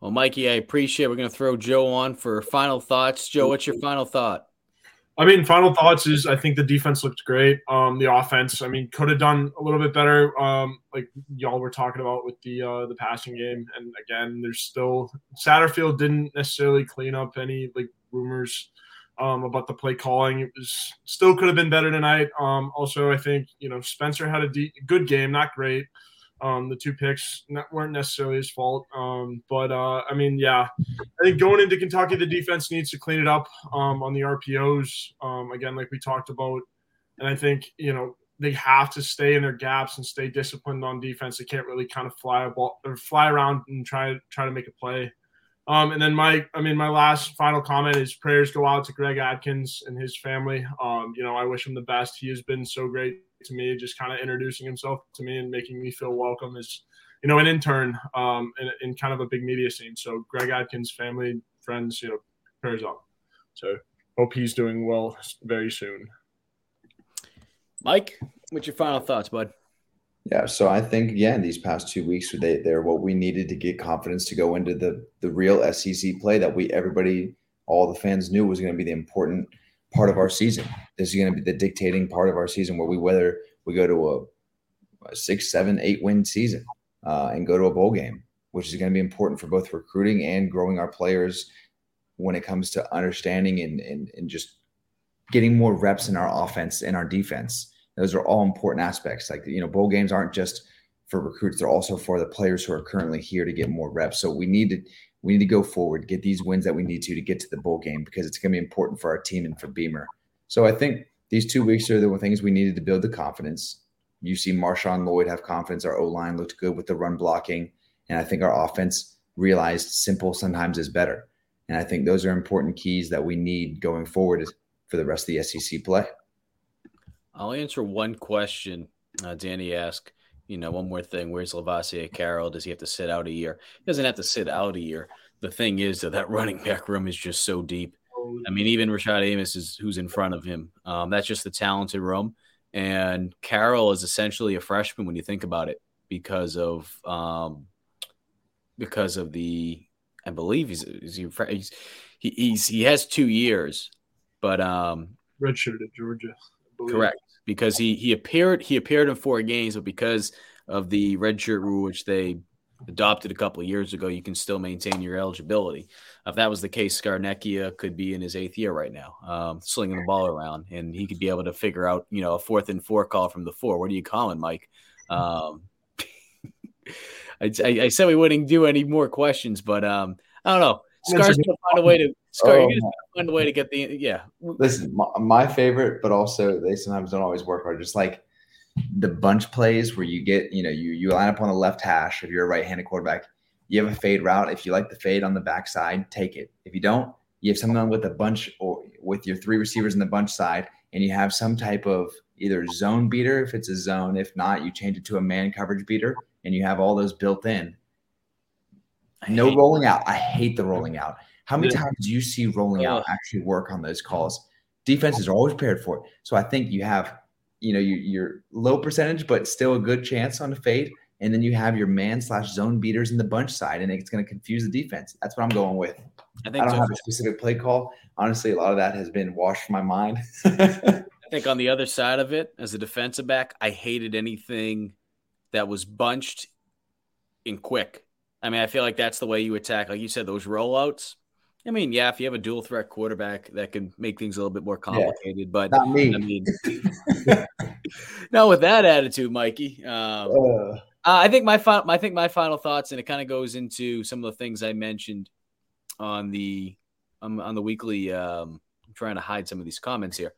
Well, Mikey, I appreciate. It. We're going to throw Joe on for final thoughts. Joe, what's your final thought? I mean, final thoughts is I think the defense looked great. Um, the offense, I mean, could have done a little bit better. Um, like y'all were talking about with the uh, the passing game, and again, there's still Satterfield didn't necessarily clean up any like rumors um, about the play calling. It was still could have been better tonight. Um, also, I think you know Spencer had a de- good game, not great. Um, the two picks not, weren't necessarily his fault, um, but uh, I mean, yeah, I think going into Kentucky, the defense needs to clean it up um, on the RPOs um, again, like we talked about, and I think you know they have to stay in their gaps and stay disciplined on defense. They can't really kind of fly a ball or fly around and try try to make a play. Um, and then my, I mean, my last final comment is prayers go out to Greg Adkins and his family. Um, you know, I wish him the best. He has been so great to me, just kind of introducing himself to me and making me feel welcome as, you know, an intern um, in, in kind of a big media scene. So Greg Adkins, family, friends, you know, prayers up. So hope he's doing well very soon. Mike, what's your final thoughts, bud? Yeah, so I think again these past two weeks they they're what we needed to get confidence to go into the the real SEC play that we everybody all the fans knew was going to be the important part of our season. This is going to be the dictating part of our season where we whether we go to a, a six, seven, eight win season uh, and go to a bowl game, which is going to be important for both recruiting and growing our players when it comes to understanding and and, and just getting more reps in our offense and our defense. Those are all important aspects. Like, you know, bowl games aren't just for recruits, they're also for the players who are currently here to get more reps. So we need to we need to go forward, get these wins that we need to to get to the bowl game because it's going to be important for our team and for Beamer. So I think these two weeks are the things we needed to build the confidence. You see Marshawn Lloyd have confidence. Our O line looked good with the run blocking, and I think our offense realized simple sometimes is better. And I think those are important keys that we need going forward for the rest of the SEC play. I'll answer one question. Uh, Danny asked, you know, one more thing. Where's Lovasea Carroll? Does he have to sit out a year? He doesn't have to sit out a year. The thing is that that running back room is just so deep. I mean, even Rashad Amos is who's in front of him. Um, that's just the talented room. And Carroll is essentially a freshman when you think about it, because of um, because of the I believe he's he's, he's he, he's he has two years, but um, redshirt at Georgia. Correct because he he appeared he appeared in four games, but because of the redshirt rule, which they adopted a couple of years ago, you can still maintain your eligibility. If that was the case, Scarnecchia could be in his eighth year right now, um, slinging the ball around, and he could be able to figure out, you know, a fourth and four call from the four. What are you calling, Mike? Um, I, I, said we wouldn't do any more questions, but um, I don't know. Scar's gonna find a way to Scar, oh, you find a way to get the yeah. Listen, my, my, favorite, but also they sometimes don't always work. Are just like the bunch plays where you get you know you you line up on the left hash if you're a right-handed quarterback. You have a fade route. If you like the fade on the backside, take it. If you don't, you have someone with a bunch or with your three receivers in the bunch side, and you have some type of either zone beater if it's a zone. If not, you change it to a man coverage beater, and you have all those built in. No rolling out. I hate the rolling out. How many times do you see rolling out actually work on those calls? Defenses are always prepared for it. So I think you have, you know, you, you're low percentage, but still a good chance on the fade. and then you have your man slash zone beaters in the bunch side, and it's going to confuse the defense. That's what I'm going with. I, think I don't so. have a specific play call. Honestly, a lot of that has been washed from my mind. I think on the other side of it, as a defensive back, I hated anything that was bunched and quick. I mean, I feel like that's the way you attack. Like you said, those rollouts. I mean, yeah, if you have a dual threat quarterback, that can make things a little bit more complicated. Yeah, but not me. I mean, no, with that attitude, Mikey. Um, uh. I think my final, I think my final thoughts, and it kind of goes into some of the things I mentioned on the um, on the weekly. Um, I'm trying to hide some of these comments here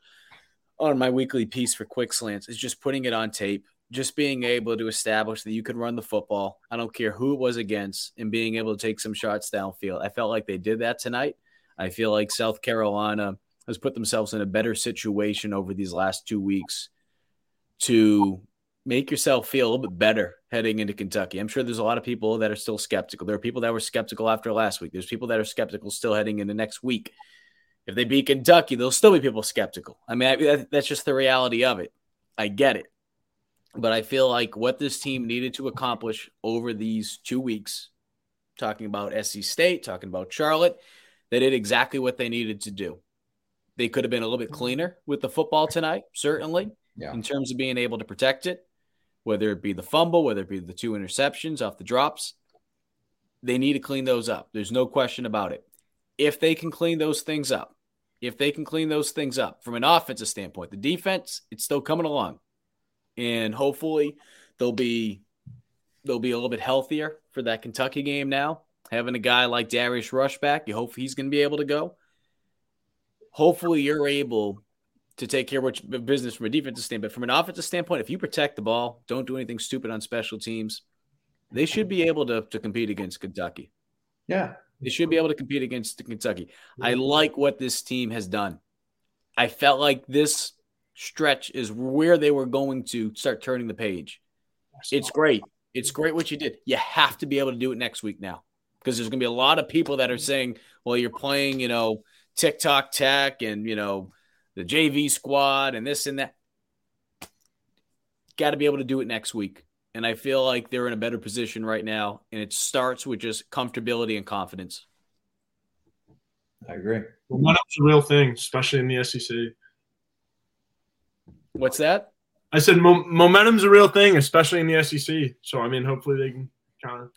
on my weekly piece for Quick Slants is just putting it on tape, just being able to establish that you can run the football. I don't care who it was against, and being able to take some shots downfield. I felt like they did that tonight. I feel like South Carolina has put themselves in a better situation over these last two weeks to make yourself feel a little bit better heading into Kentucky. I'm sure there's a lot of people that are still skeptical. There are people that were skeptical after last week. There's people that are skeptical still heading into next week. If they beat Kentucky, there'll still be people skeptical. I mean, that's just the reality of it. I get it. But I feel like what this team needed to accomplish over these two weeks, talking about SC State, talking about Charlotte, they did exactly what they needed to do. They could have been a little bit mm-hmm. cleaner with the football tonight, certainly, yeah. in terms of being able to protect it, whether it be the fumble, whether it be the two interceptions off the drops. They need to clean those up. There's no question about it. If they can clean those things up, if they can clean those things up from an offensive standpoint, the defense, it's still coming along and hopefully they'll be they'll be a little bit healthier for that Kentucky game now. Having a guy like Darius Rush back, you hope he's going to be able to go. Hopefully, you're able to take care of business from a defensive standpoint. But from an offensive standpoint, if you protect the ball, don't do anything stupid on special teams, they should be able to, to compete against Kentucky. Yeah. They should be able to compete against Kentucky. I like what this team has done. I felt like this stretch is where they were going to start turning the page. It's great. It's great what you did. You have to be able to do it next week now because there's going to be a lot of people that are mm-hmm. saying, well, you're playing, you know, TikTok tech and, you know, the JV squad and this and that. Got to be able to do it next week. And I feel like they're in a better position right now. And it starts with just comfortability and confidence. I agree. Momentum's a real thing, especially in the SEC. What's that? I said mo- momentum's a real thing, especially in the SEC. So I mean, hopefully they can kind of.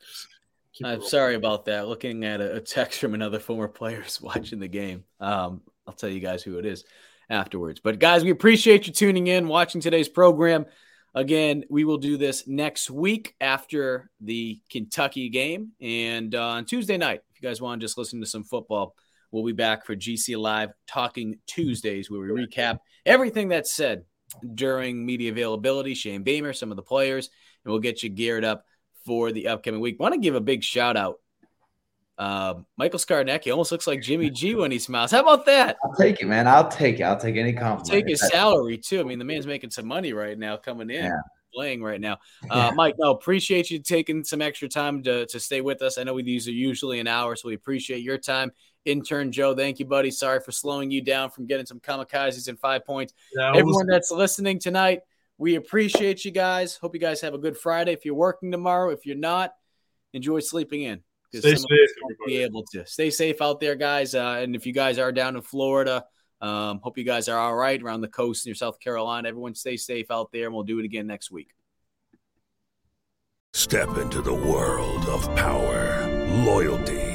I'm sorry about that. Looking at a, a, text from another former player watching the game. Um, I'll tell you guys who it is afterwards. But guys, we appreciate you tuning in, watching today's program. Again, we will do this next week after the Kentucky game and uh, on Tuesday night. If you guys want to just listen to some football, we'll be back for GC Live Talking Tuesdays, where we recap everything that's said during media availability, Shane Beamer, some of the players, and we'll get you geared up for the upcoming week. Want to give a big shout out. Uh, Michael Scarnecchia almost looks like Jimmy G when he smiles. How about that? I'll take it, man. I'll take it. I'll take any compliment. I'll take his salary too. I mean, the man's making some money right now coming in. Yeah. Playing right now, uh, Mike. No, appreciate you taking some extra time to, to stay with us. I know these are usually an hour, so we appreciate your time intern Joe. Thank you, buddy. Sorry for slowing you down from getting some kamikazes and five points. Yeah, Everyone that's listening tonight, we appreciate you guys. Hope you guys have a good Friday. If you're working tomorrow, if you're not, enjoy sleeping in because some safe, be able to stay safe out there, guys. Uh, and if you guys are down in Florida, um, hope you guys are all right around the coast near South Carolina. Everyone stay safe out there, and we'll do it again next week. Step into the world of power, loyalty